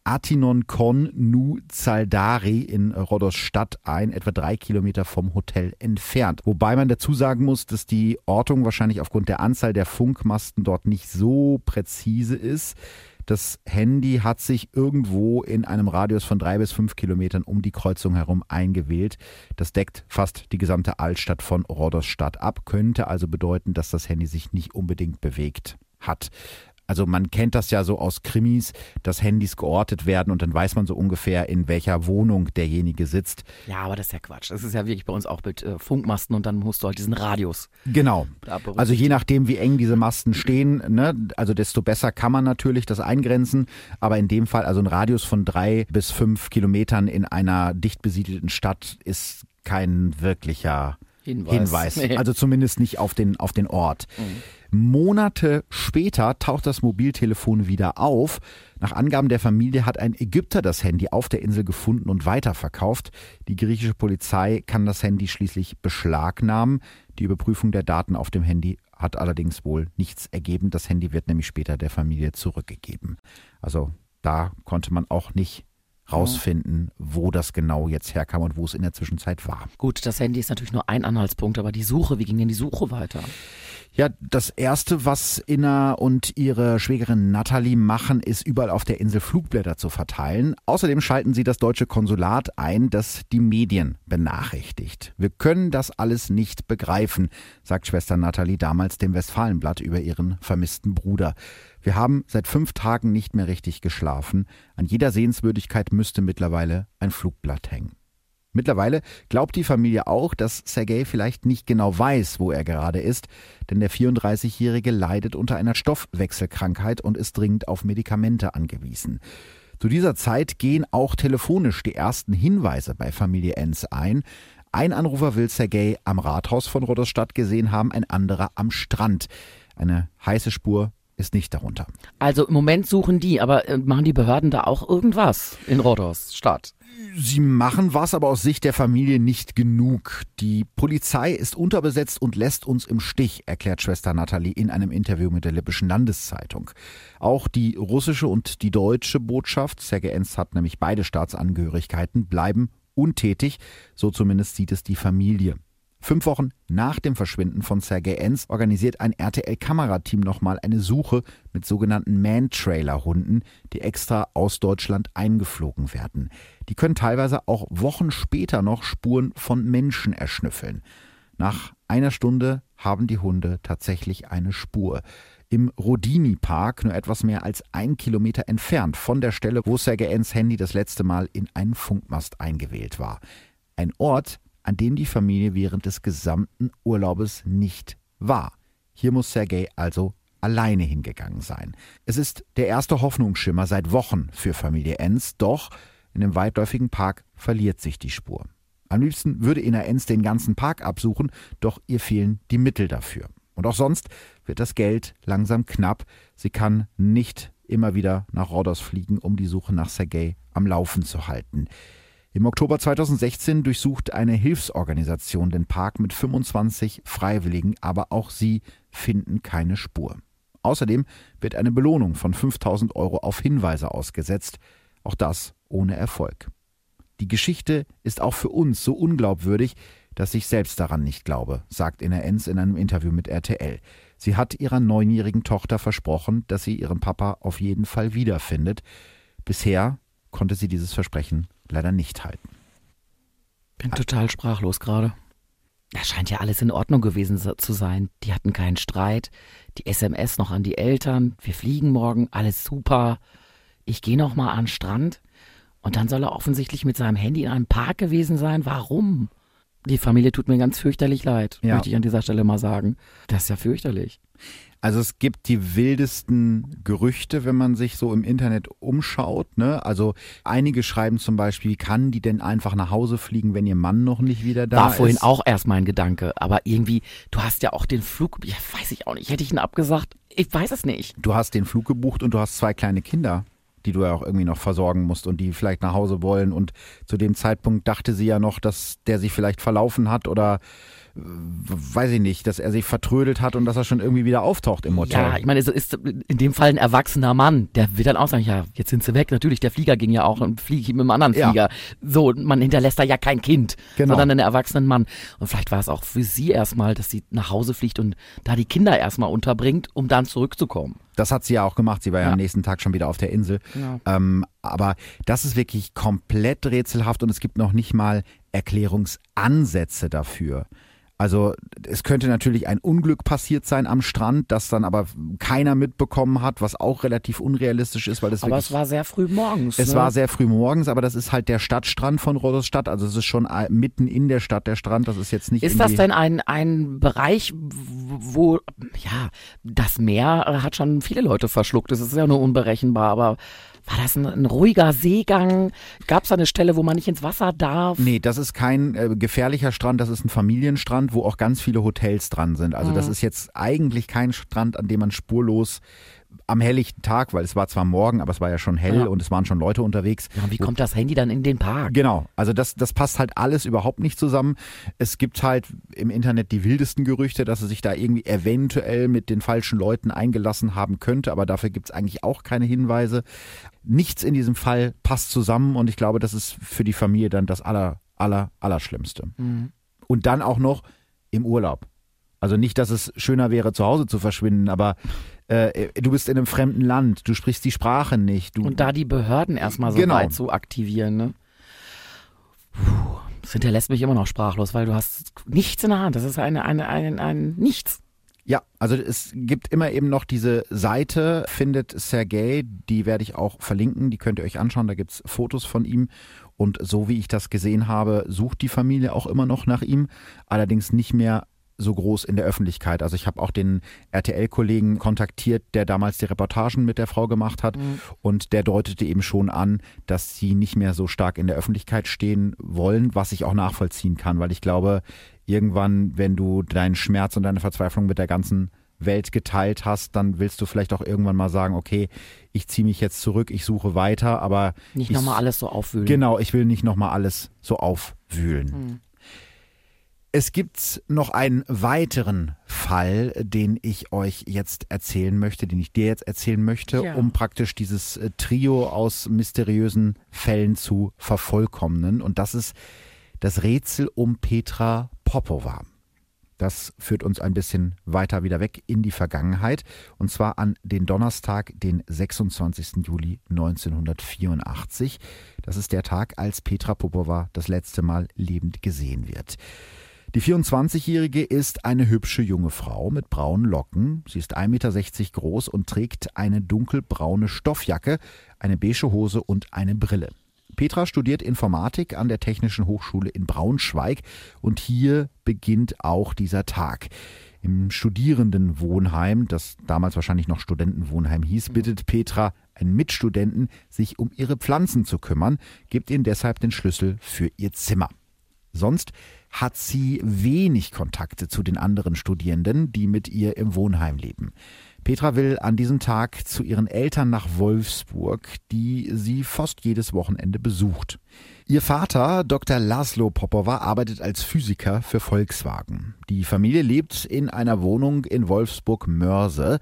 Atinon Kon Nu Zaldari in Rhodos Stadt ein, etwa drei Kilometer vom Hotel entfernt. Wobei man dazu sagen muss, dass die Ortung wahrscheinlich aufgrund der Anzahl der Funkmasten dort nicht so präzise ist. Das Handy hat sich irgendwo in einem Radius von drei bis fünf Kilometern um die Kreuzung herum eingewählt. Das deckt fast die gesamte Altstadt von Rhodos-Stadt ab, könnte also bedeuten, dass das Handy sich nicht unbedingt bewegt hat. Also man kennt das ja so aus Krimis, dass Handys geortet werden und dann weiß man so ungefähr, in welcher Wohnung derjenige sitzt. Ja, aber das ist ja Quatsch. Das ist ja wirklich bei uns auch mit äh, Funkmasten und dann musst du halt diesen Radius. Genau. Also je nachdem, wie eng diese Masten stehen, ne, also desto besser kann man natürlich das eingrenzen. Aber in dem Fall, also ein Radius von drei bis fünf Kilometern in einer dicht besiedelten Stadt ist kein wirklicher Hinweis. Hinweis. Nee. [laughs] Also zumindest nicht auf den, auf den Ort. Mhm. Monate später taucht das Mobiltelefon wieder auf. Nach Angaben der Familie hat ein Ägypter das Handy auf der Insel gefunden und weiterverkauft. Die griechische Polizei kann das Handy schließlich beschlagnahmen. Die Überprüfung der Daten auf dem Handy hat allerdings wohl nichts ergeben. Das Handy wird nämlich später der Familie zurückgegeben. Also da konnte man auch nicht rausfinden, wo das genau jetzt herkam und wo es in der Zwischenzeit war. Gut, das Handy ist natürlich nur ein Anhaltspunkt, aber die Suche, wie ging denn die Suche weiter? Ja, das erste, was Inna und ihre Schwägerin Natalie machen, ist überall auf der Insel Flugblätter zu verteilen. Außerdem schalten sie das deutsche Konsulat ein, das die Medien benachrichtigt. Wir können das alles nicht begreifen, sagt Schwester Natalie damals dem Westfalenblatt über ihren vermissten Bruder. Wir haben seit fünf Tagen nicht mehr richtig geschlafen. An jeder Sehenswürdigkeit müsste mittlerweile ein Flugblatt hängen. Mittlerweile glaubt die Familie auch, dass Sergei vielleicht nicht genau weiß, wo er gerade ist, denn der 34-Jährige leidet unter einer Stoffwechselkrankheit und ist dringend auf Medikamente angewiesen. Zu dieser Zeit gehen auch telefonisch die ersten Hinweise bei Familie Enz ein. Ein Anrufer will Sergei am Rathaus von Roderstadt gesehen haben, ein anderer am Strand. Eine heiße Spur ist nicht darunter. Also im Moment suchen die, aber äh, machen die Behörden da auch irgendwas in Rhodos Stadt? Sie machen was, aber aus Sicht der Familie nicht genug. Die Polizei ist unterbesetzt und lässt uns im Stich, erklärt Schwester Nathalie in einem Interview mit der Lippischen Landeszeitung. Auch die russische und die deutsche Botschaft, Sergei Enz hat nämlich beide Staatsangehörigkeiten, bleiben untätig, so zumindest sieht es die Familie. Fünf Wochen nach dem Verschwinden von Sergei Enz organisiert ein RTL-Kamerateam nochmal eine Suche mit sogenannten Man-Trailer-Hunden, die extra aus Deutschland eingeflogen werden. Die können teilweise auch Wochen später noch Spuren von Menschen erschnüffeln. Nach einer Stunde haben die Hunde tatsächlich eine Spur. Im Rodini-Park, nur etwas mehr als ein Kilometer entfernt von der Stelle, wo Sergei Enz Handy das letzte Mal in einen Funkmast eingewählt war. Ein Ort, an dem die Familie während des gesamten Urlaubes nicht war. Hier muss Sergei also alleine hingegangen sein. Es ist der erste Hoffnungsschimmer seit Wochen für Familie Enz, doch in dem weitläufigen Park verliert sich die Spur. Am liebsten würde Ina Enz den ganzen Park absuchen, doch ihr fehlen die Mittel dafür. Und auch sonst wird das Geld langsam knapp. Sie kann nicht immer wieder nach Rhodos fliegen, um die Suche nach Sergei am Laufen zu halten. Im Oktober 2016 durchsucht eine Hilfsorganisation den Park mit 25 Freiwilligen, aber auch sie finden keine Spur. Außerdem wird eine Belohnung von 5000 Euro auf Hinweise ausgesetzt, auch das ohne Erfolg. Die Geschichte ist auch für uns so unglaubwürdig, dass ich selbst daran nicht glaube, sagt Inna Enz in einem Interview mit RTL. Sie hat ihrer neunjährigen Tochter versprochen, dass sie ihren Papa auf jeden Fall wiederfindet. Bisher konnte sie dieses Versprechen leider nicht halten. Bin total sprachlos gerade. Da scheint ja alles in Ordnung gewesen zu sein. Die hatten keinen Streit. Die SMS noch an die Eltern. Wir fliegen morgen. Alles super. Ich gehe noch mal an den Strand. Und dann soll er offensichtlich mit seinem Handy in einem Park gewesen sein. Warum? Die Familie tut mir ganz fürchterlich leid, ja. möchte ich an dieser Stelle mal sagen. Das ist ja fürchterlich. Also es gibt die wildesten Gerüchte, wenn man sich so im Internet umschaut. Ne? Also einige schreiben zum Beispiel, kann die denn einfach nach Hause fliegen, wenn ihr Mann noch nicht wieder da War ist? War vorhin auch erst mein Gedanke. Aber irgendwie, du hast ja auch den Flug, ja, weiß ich auch nicht, hätte ich ihn abgesagt? Ich weiß es nicht. Du hast den Flug gebucht und du hast zwei kleine Kinder die du ja auch irgendwie noch versorgen musst und die vielleicht nach Hause wollen. Und zu dem Zeitpunkt dachte sie ja noch, dass der sich vielleicht verlaufen hat oder weiß ich nicht, dass er sich vertrödelt hat und dass er schon irgendwie wieder auftaucht im Hotel. Ja, ich meine, es ist in dem Fall ein erwachsener Mann, der wird dann auch sagen, ja, jetzt sind sie weg. Natürlich, der Flieger ging ja auch und fliege ich mit einem anderen Flieger. Ja. So, man hinterlässt da ja kein Kind, genau. sondern einen erwachsenen Mann. Und vielleicht war es auch für sie erstmal, dass sie nach Hause fliegt und da die Kinder erstmal unterbringt, um dann zurückzukommen. Das hat sie ja auch gemacht. Sie war ja, ja am nächsten Tag schon wieder auf der Insel. Ja. Ähm, aber das ist wirklich komplett rätselhaft und es gibt noch nicht mal Erklärungsansätze dafür. Also es könnte natürlich ein Unglück passiert sein am Strand, das dann aber keiner mitbekommen hat, was auch relativ unrealistisch ist, weil es Aber es war sehr früh morgens. Es ne? war sehr früh morgens, aber das ist halt der Stadtstrand von Rotterstadt, also es ist schon mitten in der Stadt der Strand, das ist jetzt nicht Ist das denn ein ein Bereich, wo ja, das Meer hat schon viele Leute verschluckt. Es ist ja nur unberechenbar, aber war das ein, ein ruhiger Seegang? Gab es da eine Stelle, wo man nicht ins Wasser darf? Nee, das ist kein äh, gefährlicher Strand, das ist ein Familienstrand, wo auch ganz viele Hotels dran sind. Also mhm. das ist jetzt eigentlich kein Strand, an dem man spurlos am helllichten Tag, weil es war zwar morgen, aber es war ja schon hell ja. und es waren schon Leute unterwegs. Ja, wie kommt das Handy dann in den Park? Genau, also das, das passt halt alles überhaupt nicht zusammen. Es gibt halt im Internet die wildesten Gerüchte, dass er sich da irgendwie eventuell mit den falschen Leuten eingelassen haben könnte, aber dafür gibt es eigentlich auch keine Hinweise. Nichts in diesem Fall passt zusammen und ich glaube, das ist für die Familie dann das aller, aller, allerschlimmste. Mhm. Und dann auch noch im Urlaub. Also nicht, dass es schöner wäre, zu Hause zu verschwinden, aber äh, du bist in einem fremden Land, du sprichst die Sprache nicht. und da die Behörden erstmal so genau. weit zu aktivieren, ne? Puh, das hinterlässt mich immer noch sprachlos, weil du hast nichts in der Hand. Das ist eine, eine, ein, ein Nichts. Ja, also es gibt immer eben noch diese Seite, findet Sergei, die werde ich auch verlinken, die könnt ihr euch anschauen, da gibt es Fotos von ihm. Und so wie ich das gesehen habe, sucht die Familie auch immer noch nach ihm, allerdings nicht mehr so groß in der Öffentlichkeit. Also ich habe auch den RTL-Kollegen kontaktiert, der damals die Reportagen mit der Frau gemacht hat mhm. und der deutete eben schon an, dass sie nicht mehr so stark in der Öffentlichkeit stehen wollen, was ich auch nachvollziehen kann, weil ich glaube, irgendwann, wenn du deinen Schmerz und deine Verzweiflung mit der ganzen Welt geteilt hast, dann willst du vielleicht auch irgendwann mal sagen, okay, ich ziehe mich jetzt zurück, ich suche weiter, aber nicht nochmal alles so aufwühlen. Genau, ich will nicht nochmal alles so aufwühlen. Mhm. Es gibt noch einen weiteren Fall, den ich euch jetzt erzählen möchte, den ich dir jetzt erzählen möchte, ja. um praktisch dieses äh, Trio aus mysteriösen Fällen zu vervollkommnen. Und das ist das Rätsel um Petra Popova. Das führt uns ein bisschen weiter wieder weg in die Vergangenheit. Und zwar an den Donnerstag, den 26. Juli 1984. Das ist der Tag, als Petra Popova das letzte Mal lebend gesehen wird. Die 24-Jährige ist eine hübsche junge Frau mit braunen Locken. Sie ist 1,60 Meter groß und trägt eine dunkelbraune Stoffjacke, eine beige Hose und eine Brille. Petra studiert Informatik an der Technischen Hochschule in Braunschweig und hier beginnt auch dieser Tag. Im Studierendenwohnheim, das damals wahrscheinlich noch Studentenwohnheim hieß, bittet Petra einen Mitstudenten, sich um ihre Pflanzen zu kümmern, gibt ihnen deshalb den Schlüssel für ihr Zimmer. Sonst hat sie wenig Kontakte zu den anderen Studierenden, die mit ihr im Wohnheim leben. Petra will an diesem Tag zu ihren Eltern nach Wolfsburg, die sie fast jedes Wochenende besucht. Ihr Vater, Dr. Laszlo Popova, arbeitet als Physiker für Volkswagen. Die Familie lebt in einer Wohnung in Wolfsburg-Mörse.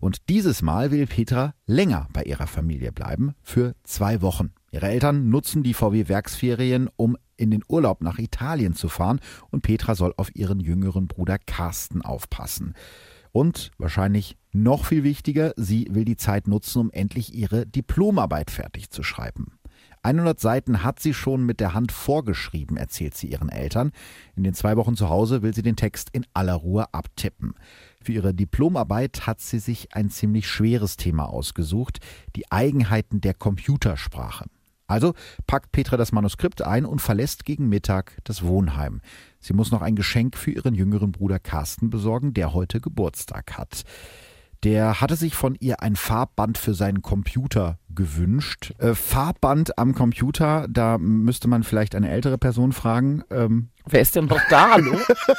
Und dieses Mal will Petra länger bei ihrer Familie bleiben, für zwei Wochen. Ihre Eltern nutzen die VW-Werksferien, um in den Urlaub nach Italien zu fahren und Petra soll auf ihren jüngeren Bruder Carsten aufpassen. Und wahrscheinlich noch viel wichtiger, sie will die Zeit nutzen, um endlich ihre Diplomarbeit fertig zu schreiben. 100 Seiten hat sie schon mit der Hand vorgeschrieben, erzählt sie ihren Eltern. In den zwei Wochen zu Hause will sie den Text in aller Ruhe abtippen. Für ihre Diplomarbeit hat sie sich ein ziemlich schweres Thema ausgesucht, die Eigenheiten der Computersprache. Also packt Petra das Manuskript ein und verlässt gegen Mittag das Wohnheim. Sie muss noch ein Geschenk für ihren jüngeren Bruder Carsten besorgen, der heute Geburtstag hat. Der hatte sich von ihr ein Farbband für seinen Computer gewünscht. Äh, Farbband am Computer, da müsste man vielleicht eine ältere Person fragen. Ähm, Wer ist denn noch da? Hallo?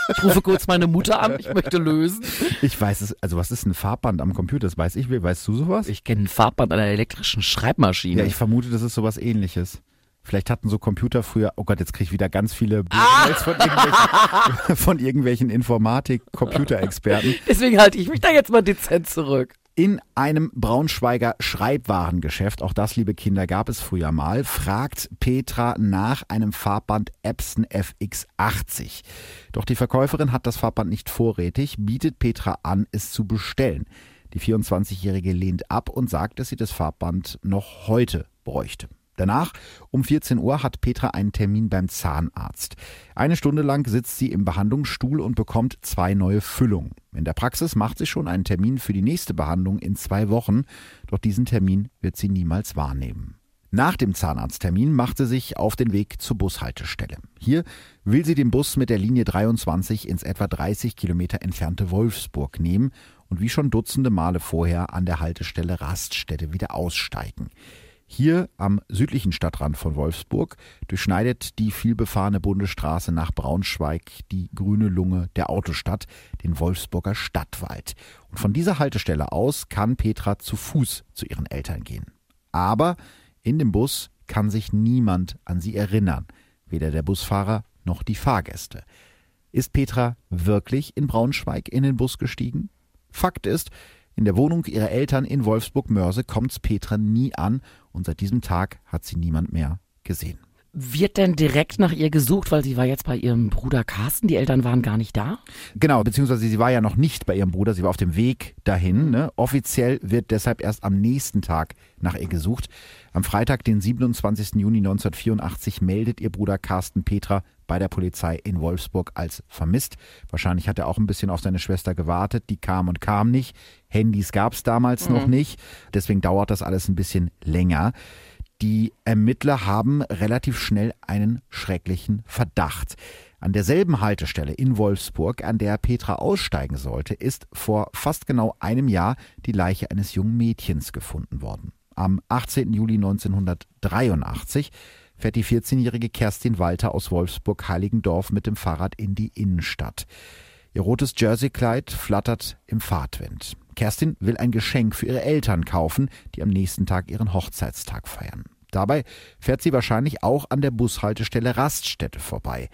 Ich rufe kurz meine Mutter an, ich möchte lösen. Ich weiß es, also was ist ein Farbband am Computer? Das weiß ich, weißt du sowas? Ich kenne ein Farbband an einer elektrischen Schreibmaschine. Ja, ich vermute, das ist sowas ähnliches. Vielleicht hatten so Computer früher, oh Gott, jetzt kriege ich wieder ganz viele Mails von irgendwelchen, [laughs] von irgendwelchen Informatik-Computerexperten. Deswegen halte ich mich da jetzt mal dezent zurück. In einem Braunschweiger Schreibwarengeschäft, auch das, liebe Kinder, gab es früher mal, fragt Petra nach einem Farbband Epson FX80. Doch die Verkäuferin hat das Farbband nicht vorrätig, bietet Petra an, es zu bestellen. Die 24-Jährige lehnt ab und sagt, dass sie das Farbband noch heute bräuchte. Danach, um 14 Uhr, hat Petra einen Termin beim Zahnarzt. Eine Stunde lang sitzt sie im Behandlungsstuhl und bekommt zwei neue Füllungen. In der Praxis macht sie schon einen Termin für die nächste Behandlung in zwei Wochen, doch diesen Termin wird sie niemals wahrnehmen. Nach dem Zahnarzttermin macht sie sich auf den Weg zur Bushaltestelle. Hier will sie den Bus mit der Linie 23 ins etwa 30 Kilometer entfernte Wolfsburg nehmen und wie schon Dutzende Male vorher an der Haltestelle Raststätte wieder aussteigen. Hier am südlichen Stadtrand von Wolfsburg durchschneidet die vielbefahrene Bundesstraße nach Braunschweig die grüne Lunge der Autostadt, den Wolfsburger Stadtwald. Und von dieser Haltestelle aus kann Petra zu Fuß zu ihren Eltern gehen. Aber in dem Bus kann sich niemand an sie erinnern, weder der Busfahrer noch die Fahrgäste. Ist Petra wirklich in Braunschweig in den Bus gestiegen? Fakt ist, in der Wohnung ihrer Eltern in Wolfsburg-Mörse kommt's Petra nie an und seit diesem Tag hat sie niemand mehr gesehen. Wird denn direkt nach ihr gesucht, weil sie war jetzt bei ihrem Bruder Carsten, die Eltern waren gar nicht da? Genau, beziehungsweise sie war ja noch nicht bei ihrem Bruder, sie war auf dem Weg dahin. Ne? Offiziell wird deshalb erst am nächsten Tag nach ihr gesucht. Am Freitag, den 27. Juni 1984, meldet ihr Bruder Carsten Petra bei der Polizei in Wolfsburg als vermisst. Wahrscheinlich hat er auch ein bisschen auf seine Schwester gewartet. Die kam und kam nicht. Handys gab es damals mhm. noch nicht. Deswegen dauert das alles ein bisschen länger. Die Ermittler haben relativ schnell einen schrecklichen Verdacht. An derselben Haltestelle in Wolfsburg, an der Petra aussteigen sollte, ist vor fast genau einem Jahr die Leiche eines jungen Mädchens gefunden worden. Am 18. Juli 1983 fährt die 14-jährige Kerstin Walter aus Wolfsburg-Heiligendorf mit dem Fahrrad in die Innenstadt. Ihr rotes Jerseykleid flattert im Fahrtwind. Kerstin will ein Geschenk für ihre Eltern kaufen, die am nächsten Tag ihren Hochzeitstag feiern. Dabei fährt sie wahrscheinlich auch an der Bushaltestelle Raststätte vorbei.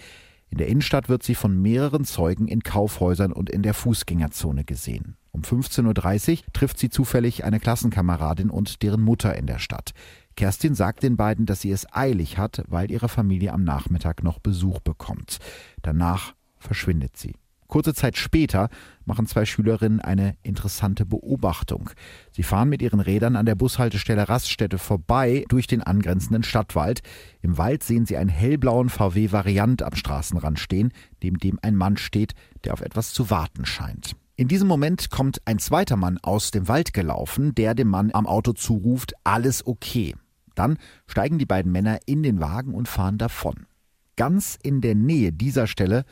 In der Innenstadt wird sie von mehreren Zeugen in Kaufhäusern und in der Fußgängerzone gesehen. Um 15.30 Uhr trifft sie zufällig eine Klassenkameradin und deren Mutter in der Stadt. Kerstin sagt den beiden, dass sie es eilig hat, weil ihre Familie am Nachmittag noch Besuch bekommt. Danach verschwindet sie. Kurze Zeit später machen zwei Schülerinnen eine interessante Beobachtung. Sie fahren mit ihren Rädern an der Bushaltestelle Raststätte vorbei durch den angrenzenden Stadtwald. Im Wald sehen sie einen hellblauen VW Variant am Straßenrand stehen, neben dem ein Mann steht, der auf etwas zu warten scheint. In diesem Moment kommt ein zweiter Mann aus dem Wald gelaufen, der dem Mann am Auto zuruft, alles okay. Dann steigen die beiden Männer in den Wagen und fahren davon. Ganz in der Nähe dieser Stelle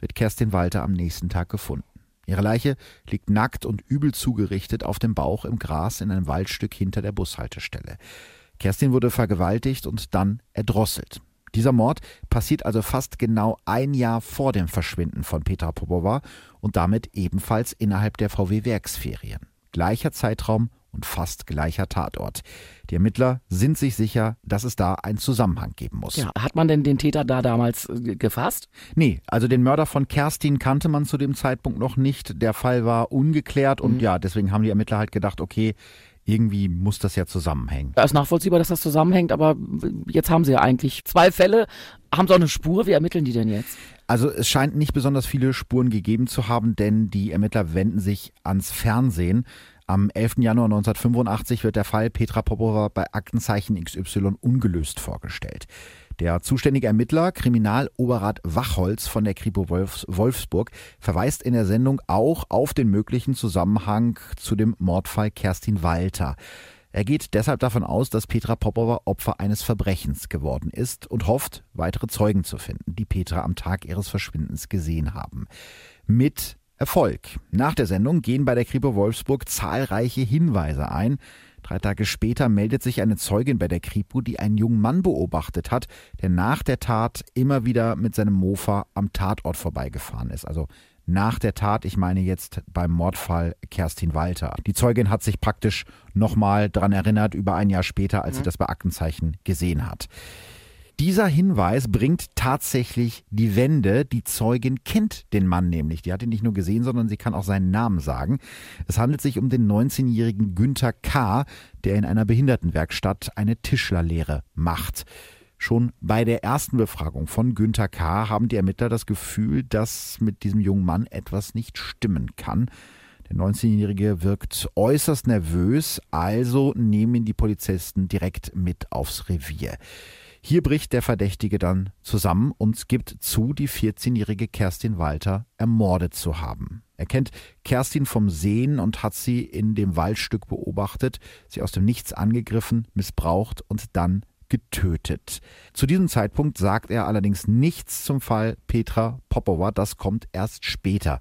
wird Kerstin Walter am nächsten Tag gefunden. Ihre Leiche liegt nackt und übel zugerichtet auf dem Bauch im Gras in einem Waldstück hinter der Bushaltestelle. Kerstin wurde vergewaltigt und dann erdrosselt. Dieser Mord passiert also fast genau ein Jahr vor dem Verschwinden von Petra Popova und damit ebenfalls innerhalb der VW-Werksferien. Gleicher Zeitraum und fast gleicher Tatort. Die Ermittler sind sich sicher, dass es da einen Zusammenhang geben muss. Ja, hat man denn den Täter da damals äh, gefasst? Nee, also den Mörder von Kerstin kannte man zu dem Zeitpunkt noch nicht. Der Fall war ungeklärt und mhm. ja, deswegen haben die Ermittler halt gedacht, okay, irgendwie muss das ja zusammenhängen. Ja, ist nachvollziehbar, dass das zusammenhängt, aber jetzt haben sie ja eigentlich zwei Fälle. Haben sie auch eine Spur? Wie ermitteln die denn jetzt? Also es scheint nicht besonders viele Spuren gegeben zu haben, denn die Ermittler wenden sich ans Fernsehen. Am 11. Januar 1985 wird der Fall Petra Popova bei Aktenzeichen XY ungelöst vorgestellt. Der zuständige Ermittler, Kriminaloberrat Wachholz von der Kripo Wolfsburg, verweist in der Sendung auch auf den möglichen Zusammenhang zu dem Mordfall Kerstin Walter. Er geht deshalb davon aus, dass Petra Popova Opfer eines Verbrechens geworden ist und hofft, weitere Zeugen zu finden, die Petra am Tag ihres Verschwindens gesehen haben. Mit Erfolg. Nach der Sendung gehen bei der Kripo Wolfsburg zahlreiche Hinweise ein. Drei Tage später meldet sich eine Zeugin bei der Kripo, die einen jungen Mann beobachtet hat, der nach der Tat immer wieder mit seinem Mofa am Tatort vorbeigefahren ist. Also nach der Tat, ich meine jetzt beim Mordfall Kerstin Walter. Die Zeugin hat sich praktisch nochmal dran erinnert, über ein Jahr später, als mhm. sie das bei Aktenzeichen gesehen hat. Dieser Hinweis bringt tatsächlich die Wende. Die Zeugin kennt den Mann nämlich. Die hat ihn nicht nur gesehen, sondern sie kann auch seinen Namen sagen. Es handelt sich um den 19-jährigen Günther K., der in einer Behindertenwerkstatt eine Tischlerlehre macht. Schon bei der ersten Befragung von Günther K. haben die Ermittler das Gefühl, dass mit diesem jungen Mann etwas nicht stimmen kann. Der 19-Jährige wirkt äußerst nervös, also nehmen die Polizisten direkt mit aufs Revier. Hier bricht der Verdächtige dann zusammen und gibt zu, die 14-jährige Kerstin Walter ermordet zu haben. Er kennt Kerstin vom Sehen und hat sie in dem Waldstück beobachtet, sie aus dem Nichts angegriffen, missbraucht und dann getötet. Zu diesem Zeitpunkt sagt er allerdings nichts zum Fall Petra Popova, das kommt erst später.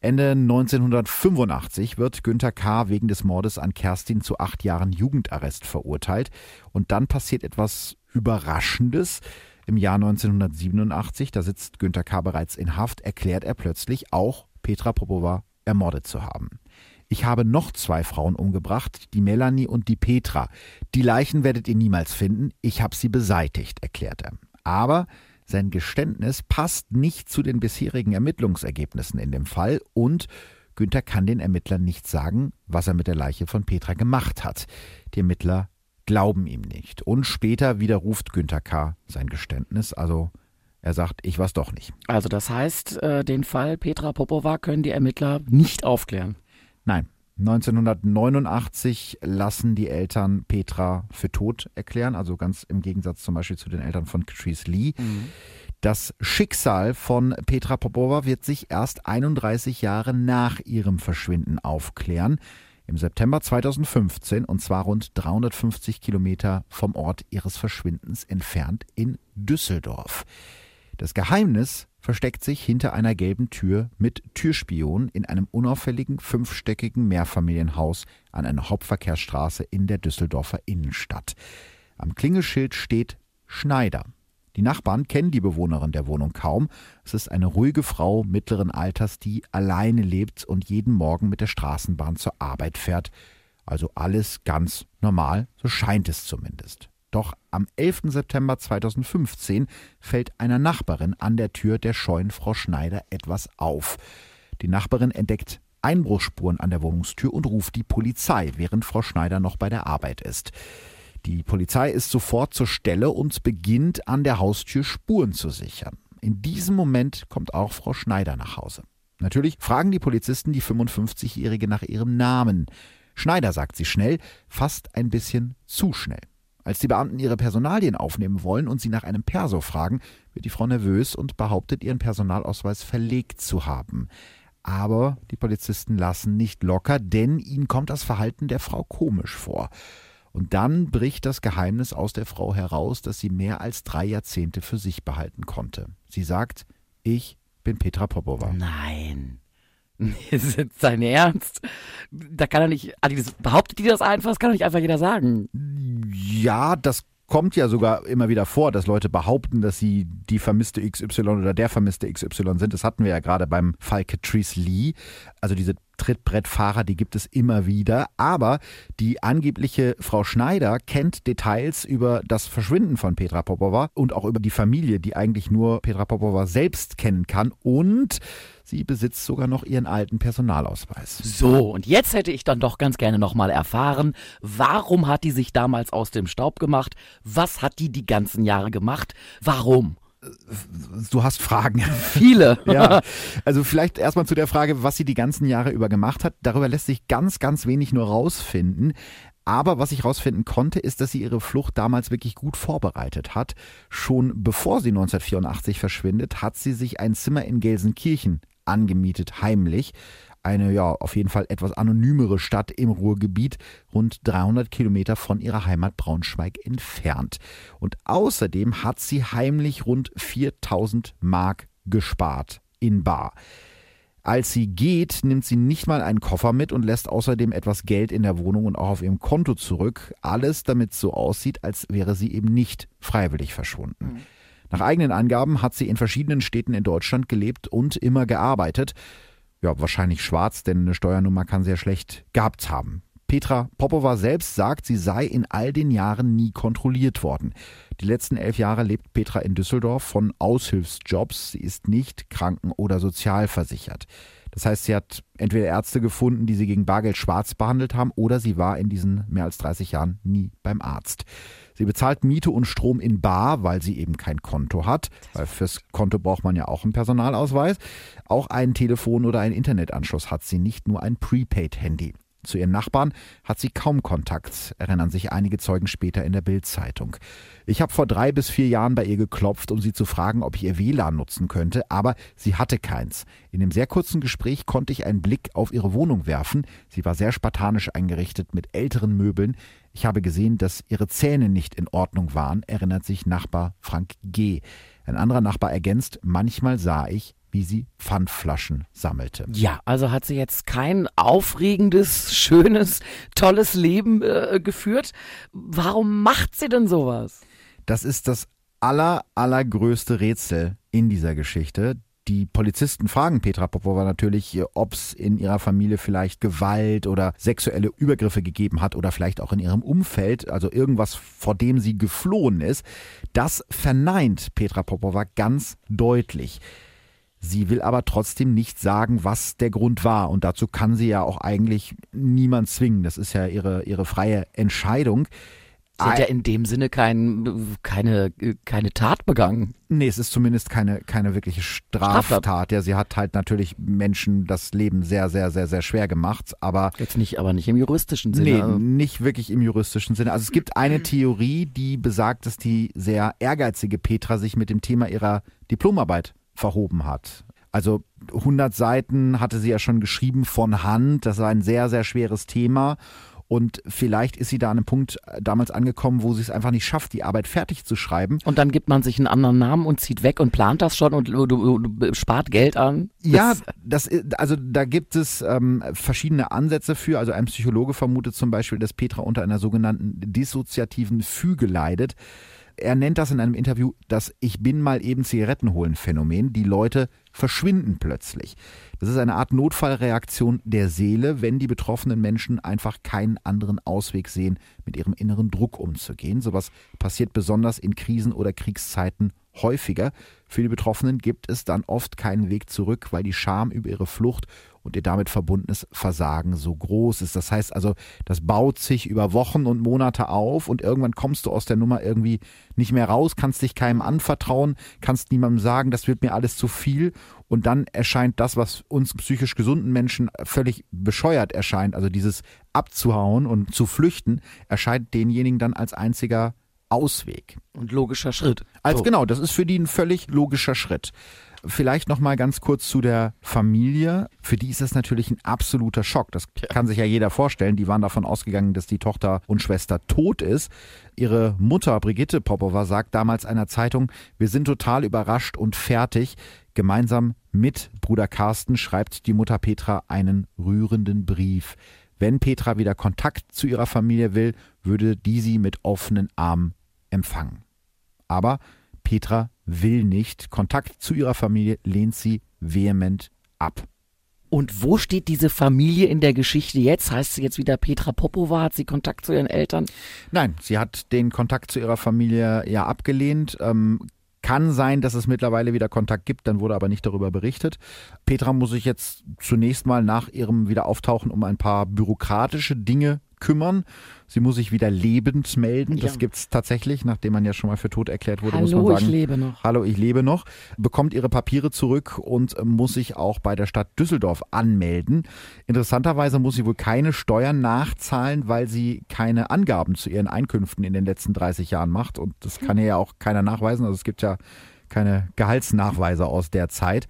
Ende 1985 wird Günther K. wegen des Mordes an Kerstin zu acht Jahren Jugendarrest verurteilt. Und dann passiert etwas Überraschendes. Im Jahr 1987, da sitzt Günther K. bereits in Haft, erklärt er plötzlich auch Petra Popova ermordet zu haben. Ich habe noch zwei Frauen umgebracht, die Melanie und die Petra. Die Leichen werdet ihr niemals finden. Ich habe sie beseitigt, erklärt er. Aber sein Geständnis passt nicht zu den bisherigen Ermittlungsergebnissen in dem Fall und Günther kann den Ermittlern nicht sagen, was er mit der Leiche von Petra gemacht hat. Die Ermittler glauben ihm nicht. Und später widerruft Günther K. sein Geständnis, also er sagt, ich war's doch nicht. Also das heißt, äh, den Fall Petra Popova können die Ermittler nicht aufklären. Nein, 1989 lassen die Eltern Petra für tot erklären, also ganz im Gegensatz zum Beispiel zu den Eltern von Catrice Lee. Mhm. Das Schicksal von Petra Popova wird sich erst 31 Jahre nach ihrem Verschwinden aufklären. Im September 2015 und zwar rund 350 Kilometer vom Ort ihres Verschwindens entfernt in Düsseldorf. Das Geheimnis versteckt sich hinter einer gelben Tür mit Türspion in einem unauffälligen fünfstöckigen Mehrfamilienhaus an einer Hauptverkehrsstraße in der Düsseldorfer Innenstadt. Am Klingelschild steht Schneider. Die Nachbarn kennen die Bewohnerin der Wohnung kaum. Es ist eine ruhige Frau mittleren Alters, die alleine lebt und jeden Morgen mit der Straßenbahn zur Arbeit fährt. Also alles ganz normal, so scheint es zumindest. Doch am 11. September 2015 fällt einer Nachbarin an der Tür der scheuen Frau Schneider etwas auf. Die Nachbarin entdeckt Einbruchsspuren an der Wohnungstür und ruft die Polizei, während Frau Schneider noch bei der Arbeit ist. Die Polizei ist sofort zur Stelle und beginnt an der Haustür Spuren zu sichern. In diesem Moment kommt auch Frau Schneider nach Hause. Natürlich fragen die Polizisten die 55-Jährige nach ihrem Namen. Schneider sagt sie schnell, fast ein bisschen zu schnell. Als die Beamten ihre Personalien aufnehmen wollen und sie nach einem Perso fragen, wird die Frau nervös und behauptet, ihren Personalausweis verlegt zu haben. Aber die Polizisten lassen nicht locker, denn ihnen kommt das Verhalten der Frau komisch vor. Und dann bricht das Geheimnis aus der Frau heraus, das sie mehr als drei Jahrzehnte für sich behalten konnte. Sie sagt, ich bin Petra Popova. Nein. [laughs] Ist jetzt sein Ernst? Da kann er nicht, also behauptet die das einfach, das kann doch nicht einfach jeder sagen. Ja, das kommt ja sogar immer wieder vor, dass Leute behaupten, dass sie die vermisste XY oder der vermisste XY sind. Das hatten wir ja gerade beim Fall Catrice Lee. Also diese Trittbrettfahrer, die gibt es immer wieder. Aber die angebliche Frau Schneider kennt Details über das Verschwinden von Petra Popova und auch über die Familie, die eigentlich nur Petra Popova selbst kennen kann. Und sie besitzt sogar noch ihren alten Personalausweis. So, und jetzt hätte ich dann doch ganz gerne nochmal erfahren, warum hat die sich damals aus dem Staub gemacht? Was hat die die ganzen Jahre gemacht? Warum? Du hast Fragen. [laughs] Viele. ja. [laughs] Also vielleicht erstmal zu der Frage, was sie die ganzen Jahre über gemacht hat. Darüber lässt sich ganz, ganz wenig nur rausfinden. Aber was ich rausfinden konnte, ist, dass sie ihre Flucht damals wirklich gut vorbereitet hat. Schon bevor sie 1984 verschwindet, hat sie sich ein Zimmer in Gelsenkirchen angemietet, heimlich eine ja auf jeden Fall etwas anonymere Stadt im Ruhrgebiet, rund 300 Kilometer von ihrer Heimat Braunschweig entfernt. Und außerdem hat sie heimlich rund 4000 Mark gespart in Bar. Als sie geht, nimmt sie nicht mal einen Koffer mit und lässt außerdem etwas Geld in der Wohnung und auch auf ihrem Konto zurück. Alles, damit es so aussieht, als wäre sie eben nicht freiwillig verschwunden. Mhm. Nach eigenen Angaben hat sie in verschiedenen Städten in Deutschland gelebt und immer gearbeitet ja, wahrscheinlich schwarz, denn eine Steuernummer kann ja schlecht gehabt haben. Petra Popova selbst sagt, sie sei in all den Jahren nie kontrolliert worden. Die letzten elf Jahre lebt Petra in Düsseldorf von Aushilfsjobs. Sie ist nicht kranken- oder sozialversichert. Das heißt, sie hat entweder Ärzte gefunden, die sie gegen Bargeld schwarz behandelt haben, oder sie war in diesen mehr als 30 Jahren nie beim Arzt. Sie bezahlt Miete und Strom in Bar, weil sie eben kein Konto hat, weil fürs Konto braucht man ja auch einen Personalausweis. Auch einen Telefon- oder einen Internetanschluss hat sie, nicht nur ein Prepaid-Handy. Zu ihren Nachbarn hat sie kaum Kontakt, erinnern sich einige Zeugen später in der Bild-Zeitung. Ich habe vor drei bis vier Jahren bei ihr geklopft, um sie zu fragen, ob ich ihr WLAN nutzen könnte, aber sie hatte keins. In dem sehr kurzen Gespräch konnte ich einen Blick auf ihre Wohnung werfen. Sie war sehr spartanisch eingerichtet mit älteren Möbeln. Ich habe gesehen, dass ihre Zähne nicht in Ordnung waren, erinnert sich Nachbar Frank G. Ein anderer Nachbar ergänzt, manchmal sah ich, wie sie Pfandflaschen sammelte. Ja, also hat sie jetzt kein aufregendes, schönes, tolles Leben äh, geführt. Warum macht sie denn sowas? Das ist das aller, allergrößte Rätsel in dieser Geschichte. Die Polizisten fragen Petra Popova natürlich, ob es in ihrer Familie vielleicht Gewalt oder sexuelle Übergriffe gegeben hat oder vielleicht auch in ihrem Umfeld, also irgendwas, vor dem sie geflohen ist. Das verneint Petra Popova ganz deutlich. Sie will aber trotzdem nicht sagen, was der Grund war. Und dazu kann sie ja auch eigentlich niemand zwingen. Das ist ja ihre, ihre freie Entscheidung. Sie hat ja in dem Sinne kein, keine, keine Tat begangen. Nee, es ist zumindest keine, keine wirkliche Straftat. Straftat. Ja, sie hat halt natürlich Menschen das Leben sehr, sehr, sehr, sehr schwer gemacht, aber. Jetzt nicht, aber nicht im juristischen Sinne. Nee, nicht wirklich im juristischen Sinne. Also es gibt eine Theorie, die besagt, dass die sehr ehrgeizige Petra sich mit dem Thema ihrer Diplomarbeit verhoben hat. Also 100 Seiten hatte sie ja schon geschrieben von Hand. Das war ein sehr, sehr schweres Thema. Und vielleicht ist sie da an einem Punkt äh, damals angekommen, wo sie es einfach nicht schafft, die Arbeit fertig zu schreiben. Und dann gibt man sich einen anderen Namen und zieht weg und plant das schon und du, du, du spart Geld an. Ja, das, also da gibt es ähm, verschiedene Ansätze für. Also ein Psychologe vermutet zum Beispiel, dass Petra unter einer sogenannten dissoziativen Füge leidet. Er nennt das in einem Interview das Ich bin mal eben Zigaretten holen Phänomen. Die Leute verschwinden plötzlich. Das ist eine Art Notfallreaktion der Seele, wenn die betroffenen Menschen einfach keinen anderen Ausweg sehen, mit ihrem inneren Druck umzugehen. Sowas passiert besonders in Krisen oder Kriegszeiten häufiger. Für die Betroffenen gibt es dann oft keinen Weg zurück, weil die Scham über ihre Flucht und ihr damit verbundenes Versagen so groß ist. Das heißt also, das baut sich über Wochen und Monate auf und irgendwann kommst du aus der Nummer irgendwie nicht mehr raus, kannst dich keinem anvertrauen, kannst niemandem sagen, das wird mir alles zu viel und dann erscheint das, was uns psychisch gesunden Menschen völlig bescheuert erscheint, also dieses abzuhauen und zu flüchten, erscheint denjenigen dann als einziger Ausweg. Und logischer Schritt. Als so. genau, das ist für die ein völlig logischer Schritt. Vielleicht noch mal ganz kurz zu der Familie. Für die ist das natürlich ein absoluter Schock. Das kann sich ja jeder vorstellen. Die waren davon ausgegangen, dass die Tochter und Schwester tot ist. Ihre Mutter Brigitte Popova sagt damals einer Zeitung, wir sind total überrascht und fertig. Gemeinsam mit Bruder Carsten schreibt die Mutter Petra einen rührenden Brief. Wenn Petra wieder Kontakt zu ihrer Familie will, würde die sie mit offenen Armen empfangen. Aber Petra will nicht. Kontakt zu ihrer Familie lehnt sie vehement ab. Und wo steht diese Familie in der Geschichte jetzt? Heißt sie jetzt wieder Petra Popova? Hat sie Kontakt zu ihren Eltern? Nein, sie hat den Kontakt zu ihrer Familie ja abgelehnt. Ähm, kann sein, dass es mittlerweile wieder Kontakt gibt, dann wurde aber nicht darüber berichtet. Petra muss sich jetzt zunächst mal nach ihrem Wiederauftauchen um ein paar bürokratische Dinge kümmern. Sie muss sich wieder lebend melden. Das ja. es tatsächlich, nachdem man ja schon mal für tot erklärt wurde, Hallo, muss man sagen. Ich lebe noch. Hallo, ich lebe noch. Bekommt ihre Papiere zurück und muss sich auch bei der Stadt Düsseldorf anmelden. Interessanterweise muss sie wohl keine Steuern nachzahlen, weil sie keine Angaben zu ihren Einkünften in den letzten 30 Jahren macht. Und das kann ja auch keiner nachweisen. Also es gibt ja keine Gehaltsnachweise aus der Zeit.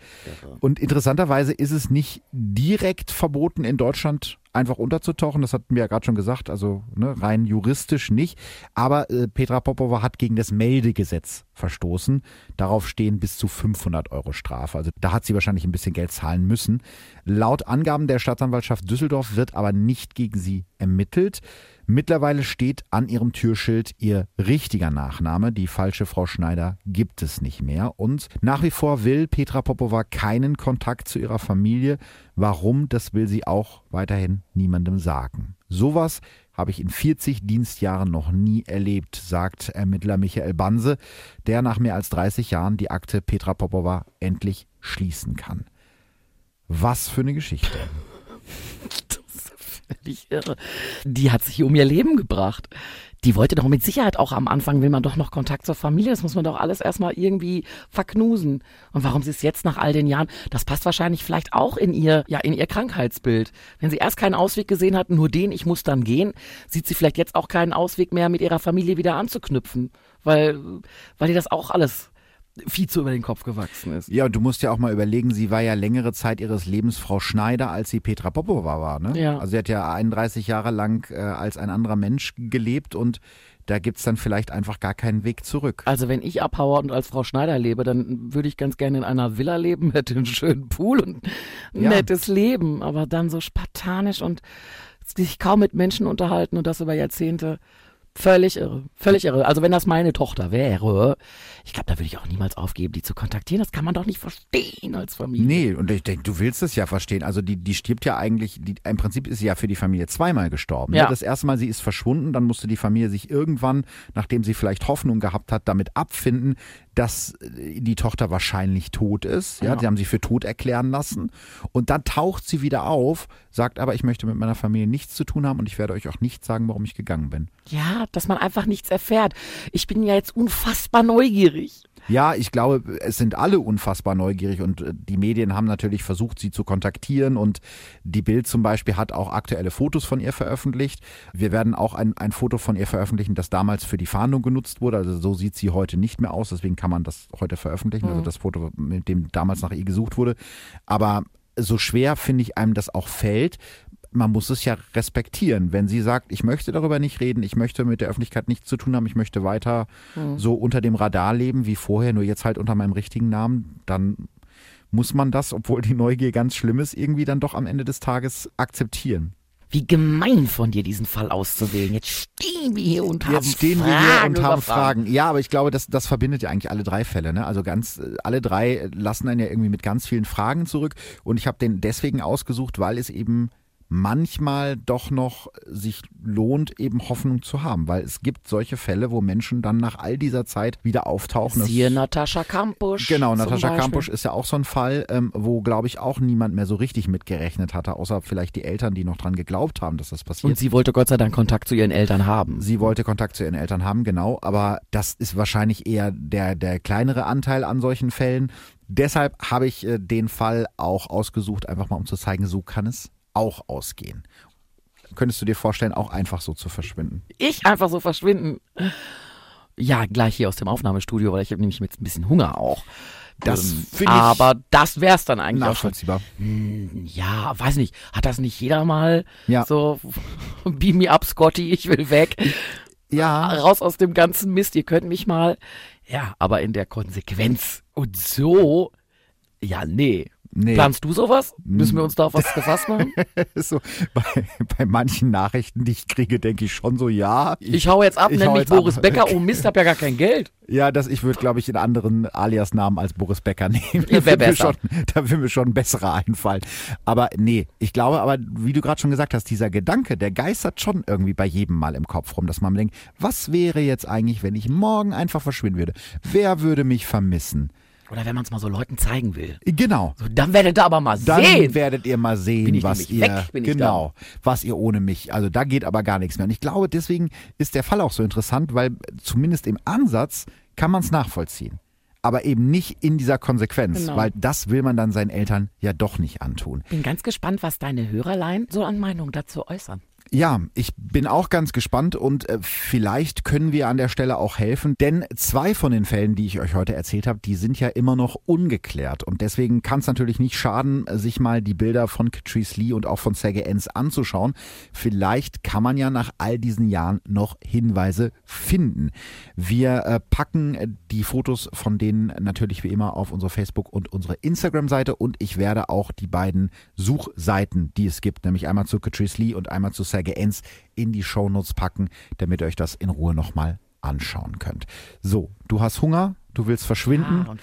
Und interessanterweise ist es nicht direkt verboten, in Deutschland einfach unterzutauchen. Das hatten wir ja gerade schon gesagt, also ne, rein juristisch nicht. Aber äh, Petra Popova hat gegen das Meldegesetz verstoßen. Darauf stehen bis zu 500 Euro Strafe. Also da hat sie wahrscheinlich ein bisschen Geld zahlen müssen. Laut Angaben der Staatsanwaltschaft Düsseldorf wird aber nicht gegen sie ermittelt. Mittlerweile steht an ihrem Türschild ihr richtiger Nachname. Die falsche Frau Schneider gibt es nicht mehr. Und nach wie vor will Petra Popova keinen Kontakt zu ihrer Familie, Warum, das will sie auch weiterhin niemandem sagen. Sowas habe ich in 40 Dienstjahren noch nie erlebt, sagt Ermittler Michael Banse, der nach mehr als 30 Jahren die Akte Petra Popova endlich schließen kann. Was für eine Geschichte. [laughs] Völlig irre. Die hat sich um ihr Leben gebracht die wollte doch mit Sicherheit auch am Anfang, will man doch noch Kontakt zur Familie. Das muss man doch alles erstmal irgendwie verknusen. Und warum sie es jetzt nach all den Jahren, das passt wahrscheinlich vielleicht auch in ihr, ja, in ihr Krankheitsbild. Wenn sie erst keinen Ausweg gesehen hat, nur den, ich muss dann gehen, sieht sie vielleicht jetzt auch keinen Ausweg mehr, mit ihrer Familie wieder anzuknüpfen. Weil, weil ihr das auch alles viel zu über den Kopf gewachsen ist. Ja, und du musst ja auch mal überlegen, sie war ja längere Zeit ihres Lebens Frau Schneider, als sie Petra Popova war. Ne? Ja. Also sie hat ja 31 Jahre lang äh, als ein anderer Mensch gelebt und da gibt es dann vielleicht einfach gar keinen Weg zurück. Also wenn ich abhaue und als Frau Schneider lebe, dann würde ich ganz gerne in einer Villa leben, [laughs] hätte einen schönen Pool und ein ja. nettes Leben, aber dann so spartanisch und sich kaum mit Menschen unterhalten und das über Jahrzehnte. Völlig irre, völlig irre. Also wenn das meine Tochter wäre, ich glaube, da würde ich auch niemals aufgeben, die zu kontaktieren. Das kann man doch nicht verstehen als Familie. Nee, und ich denke, du willst es ja verstehen. Also die, die stirbt ja eigentlich, die, im Prinzip ist sie ja für die Familie zweimal gestorben. Ne? Ja. Das erste Mal, sie ist verschwunden, dann musste die Familie sich irgendwann, nachdem sie vielleicht Hoffnung gehabt hat, damit abfinden, dass äh, die Tochter wahrscheinlich tot ist. Ja, ja. sie haben sie für tot erklären lassen. Und dann taucht sie wieder auf, sagt aber, ich möchte mit meiner Familie nichts zu tun haben und ich werde euch auch nicht sagen, warum ich gegangen bin. Ja, dass man einfach nichts erfährt. Ich bin ja jetzt unfassbar neugierig. Ja, ich glaube, es sind alle unfassbar neugierig und äh, die Medien haben natürlich versucht, sie zu kontaktieren und die Bild zum Beispiel hat auch aktuelle Fotos von ihr veröffentlicht. Wir werden auch ein, ein Foto von ihr veröffentlichen, das damals für die Fahndung genutzt wurde. Also so sieht sie heute nicht mehr aus, deswegen kann man das heute veröffentlichen. Also mhm. Also das Foto, mit dem damals nach ihr gesucht wurde. Aber so schwer finde ich einem das auch fällt, man muss es ja respektieren. Wenn sie sagt, ich möchte darüber nicht reden, ich möchte mit der Öffentlichkeit nichts zu tun haben, ich möchte weiter mhm. so unter dem Radar leben wie vorher, nur jetzt halt unter meinem richtigen Namen, dann muss man das, obwohl die Neugier ganz schlimm ist, irgendwie dann doch am Ende des Tages akzeptieren. Wie gemein von dir, diesen Fall auszuwählen. Jetzt stehen wir hier und Jetzt haben stehen Fragen wir hier und haben Fragen. Ja, aber ich glaube, das, das verbindet ja eigentlich alle drei Fälle. Ne? Also ganz, alle drei lassen einen ja irgendwie mit ganz vielen Fragen zurück. Und ich habe den deswegen ausgesucht, weil es eben manchmal doch noch sich lohnt, eben Hoffnung zu haben, weil es gibt solche Fälle, wo Menschen dann nach all dieser Zeit wieder auftauchen. Siehe Natascha Kampusch. Genau, Natascha Kampusch ist ja auch so ein Fall, ähm, wo, glaube ich, auch niemand mehr so richtig mitgerechnet hatte, außer vielleicht die Eltern, die noch dran geglaubt haben, dass das passiert. Und sie wollte Gott sei Dank Kontakt zu ihren Eltern haben. Sie wollte Kontakt zu ihren Eltern haben, genau, aber das ist wahrscheinlich eher der, der kleinere Anteil an solchen Fällen. Deshalb habe ich äh, den Fall auch ausgesucht, einfach mal um zu zeigen, so kann es auch ausgehen. Könntest du dir vorstellen, auch einfach so zu verschwinden? Ich einfach so verschwinden? Ja, gleich hier aus dem Aufnahmestudio, weil ich habe nämlich jetzt ein bisschen Hunger auch. Das ähm, aber das wäre es dann eigentlich nachvollziehbar. Schon. Hm, ja, weiß nicht. Hat das nicht jeder mal ja. so [laughs] beam me up, Scotty, ich will weg. Ja. Raus aus dem ganzen Mist. Ihr könnt mich mal. Ja, aber in der Konsequenz und so. Ja, nee. Nee. Planst du sowas? Müssen wir uns da auf was [laughs] gefasst machen? so, bei, bei manchen Nachrichten, die ich kriege, denke ich schon so, ja. Ich, ich hau jetzt ab, nenne mich Boris ab. Becker. Oh Mist, hab ja gar kein Geld. Ja, das, ich würde, glaube ich, einen anderen Alias-Namen als Boris Becker nehmen. Ja, wär besser. Schon, da will mir schon ein besserer einfallen. Aber nee, ich glaube aber, wie du gerade schon gesagt hast, dieser Gedanke, der geistert schon irgendwie bei jedem Mal im Kopf rum, dass man denkt, was wäre jetzt eigentlich, wenn ich morgen einfach verschwinden würde? Wer würde mich vermissen? Oder wenn man es mal so Leuten zeigen will. Genau. So, dann werdet ihr aber mal dann sehen. Dann werdet ihr mal sehen, was ihr weg, genau, was ihr ohne mich. Also da geht aber gar nichts mehr. Und ich glaube, deswegen ist der Fall auch so interessant, weil zumindest im Ansatz kann man es nachvollziehen. Aber eben nicht in dieser Konsequenz, genau. weil das will man dann seinen Eltern ja doch nicht antun. Bin ganz gespannt, was deine Hörerlein so an Meinung dazu äußern. Ja, ich bin auch ganz gespannt und äh, vielleicht können wir an der Stelle auch helfen, denn zwei von den Fällen, die ich euch heute erzählt habe, die sind ja immer noch ungeklärt und deswegen kann es natürlich nicht schaden, sich mal die Bilder von Catrice Lee und auch von Sage Enns anzuschauen. Vielleicht kann man ja nach all diesen Jahren noch Hinweise finden. Wir äh, packen die Fotos von denen natürlich wie immer auf unsere Facebook und unsere Instagram-Seite und ich werde auch die beiden Suchseiten, die es gibt, nämlich einmal zu Catrice Lee und einmal zu Sage Gens in die Shownotes packen, damit ihr euch das in Ruhe nochmal anschauen könnt. So, du hast Hunger, du willst verschwinden, Ah,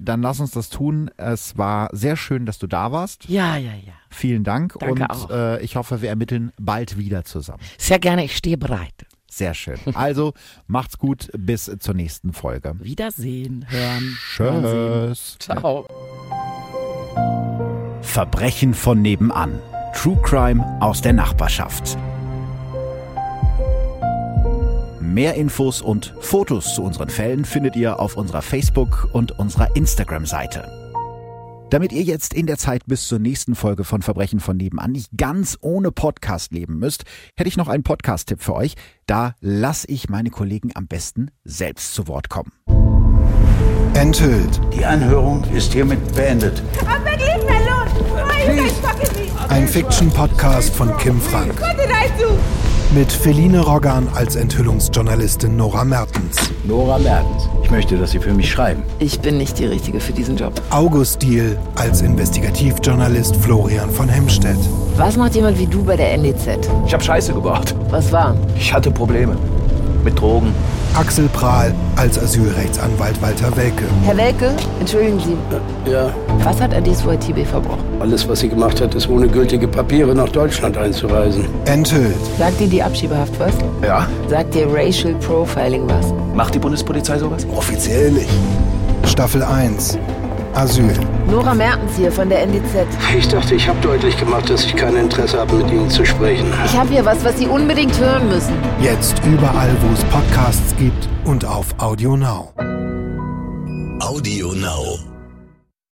dann lass uns das tun. Es war sehr schön, dass du da warst. Ja, ja, ja. Vielen Dank Danke und auch. äh, ich hoffe, wir ermitteln bald wieder zusammen. Sehr gerne, ich stehe bereit. Sehr schön. [laughs] Also macht's gut, bis zur nächsten Folge. Wiedersehen, hören. Tschüss. Ciao. Verbrechen von nebenan. True Crime aus der Nachbarschaft. Mehr Infos und Fotos zu unseren Fällen findet ihr auf unserer Facebook- und unserer Instagram-Seite. Damit ihr jetzt in der Zeit bis zur nächsten Folge von Verbrechen von nebenan nicht ganz ohne Podcast leben müsst, hätte ich noch einen Podcast-Tipp für euch. Da lasse ich meine Kollegen am besten selbst zu Wort kommen. Enthüllt. Die Anhörung ist hiermit beendet. I'm begging leave me Ein Fiction-Podcast von Kim Frank. Mit Feline Roggan als Enthüllungsjournalistin Nora Mertens. Nora Mertens. Ich möchte, dass Sie für mich schreiben. Ich bin nicht die Richtige für diesen Job. August Diel als Investigativjournalist Florian von Hemstedt. Was macht jemand wie du bei der NDZ? Ich habe Scheiße gebaut. Was war? Ich hatte Probleme. Mit Drogen. Axel Prahl als Asylrechtsanwalt Walter Welke. Herr Welke, entschuldigen Sie, Ja, was hat Adis YTB verbrochen? alles, was sie gemacht hat, ist ohne gültige Papiere nach Deutschland einzureisen. Enthüllt. Sagt dir die Abschiebehaft was? Ja. Sagt dir Racial Profiling was? Macht die Bundespolizei sowas? Offiziell nicht. Staffel 1. Asyl. Nora Mertens hier von der NDZ. Ich dachte, ich habe deutlich gemacht, dass ich kein Interesse habe, mit Ihnen zu sprechen. Ich habe hier was, was Sie unbedingt hören müssen. Jetzt überall, wo es Podcasts gibt und auf Audio Now. Audio Now.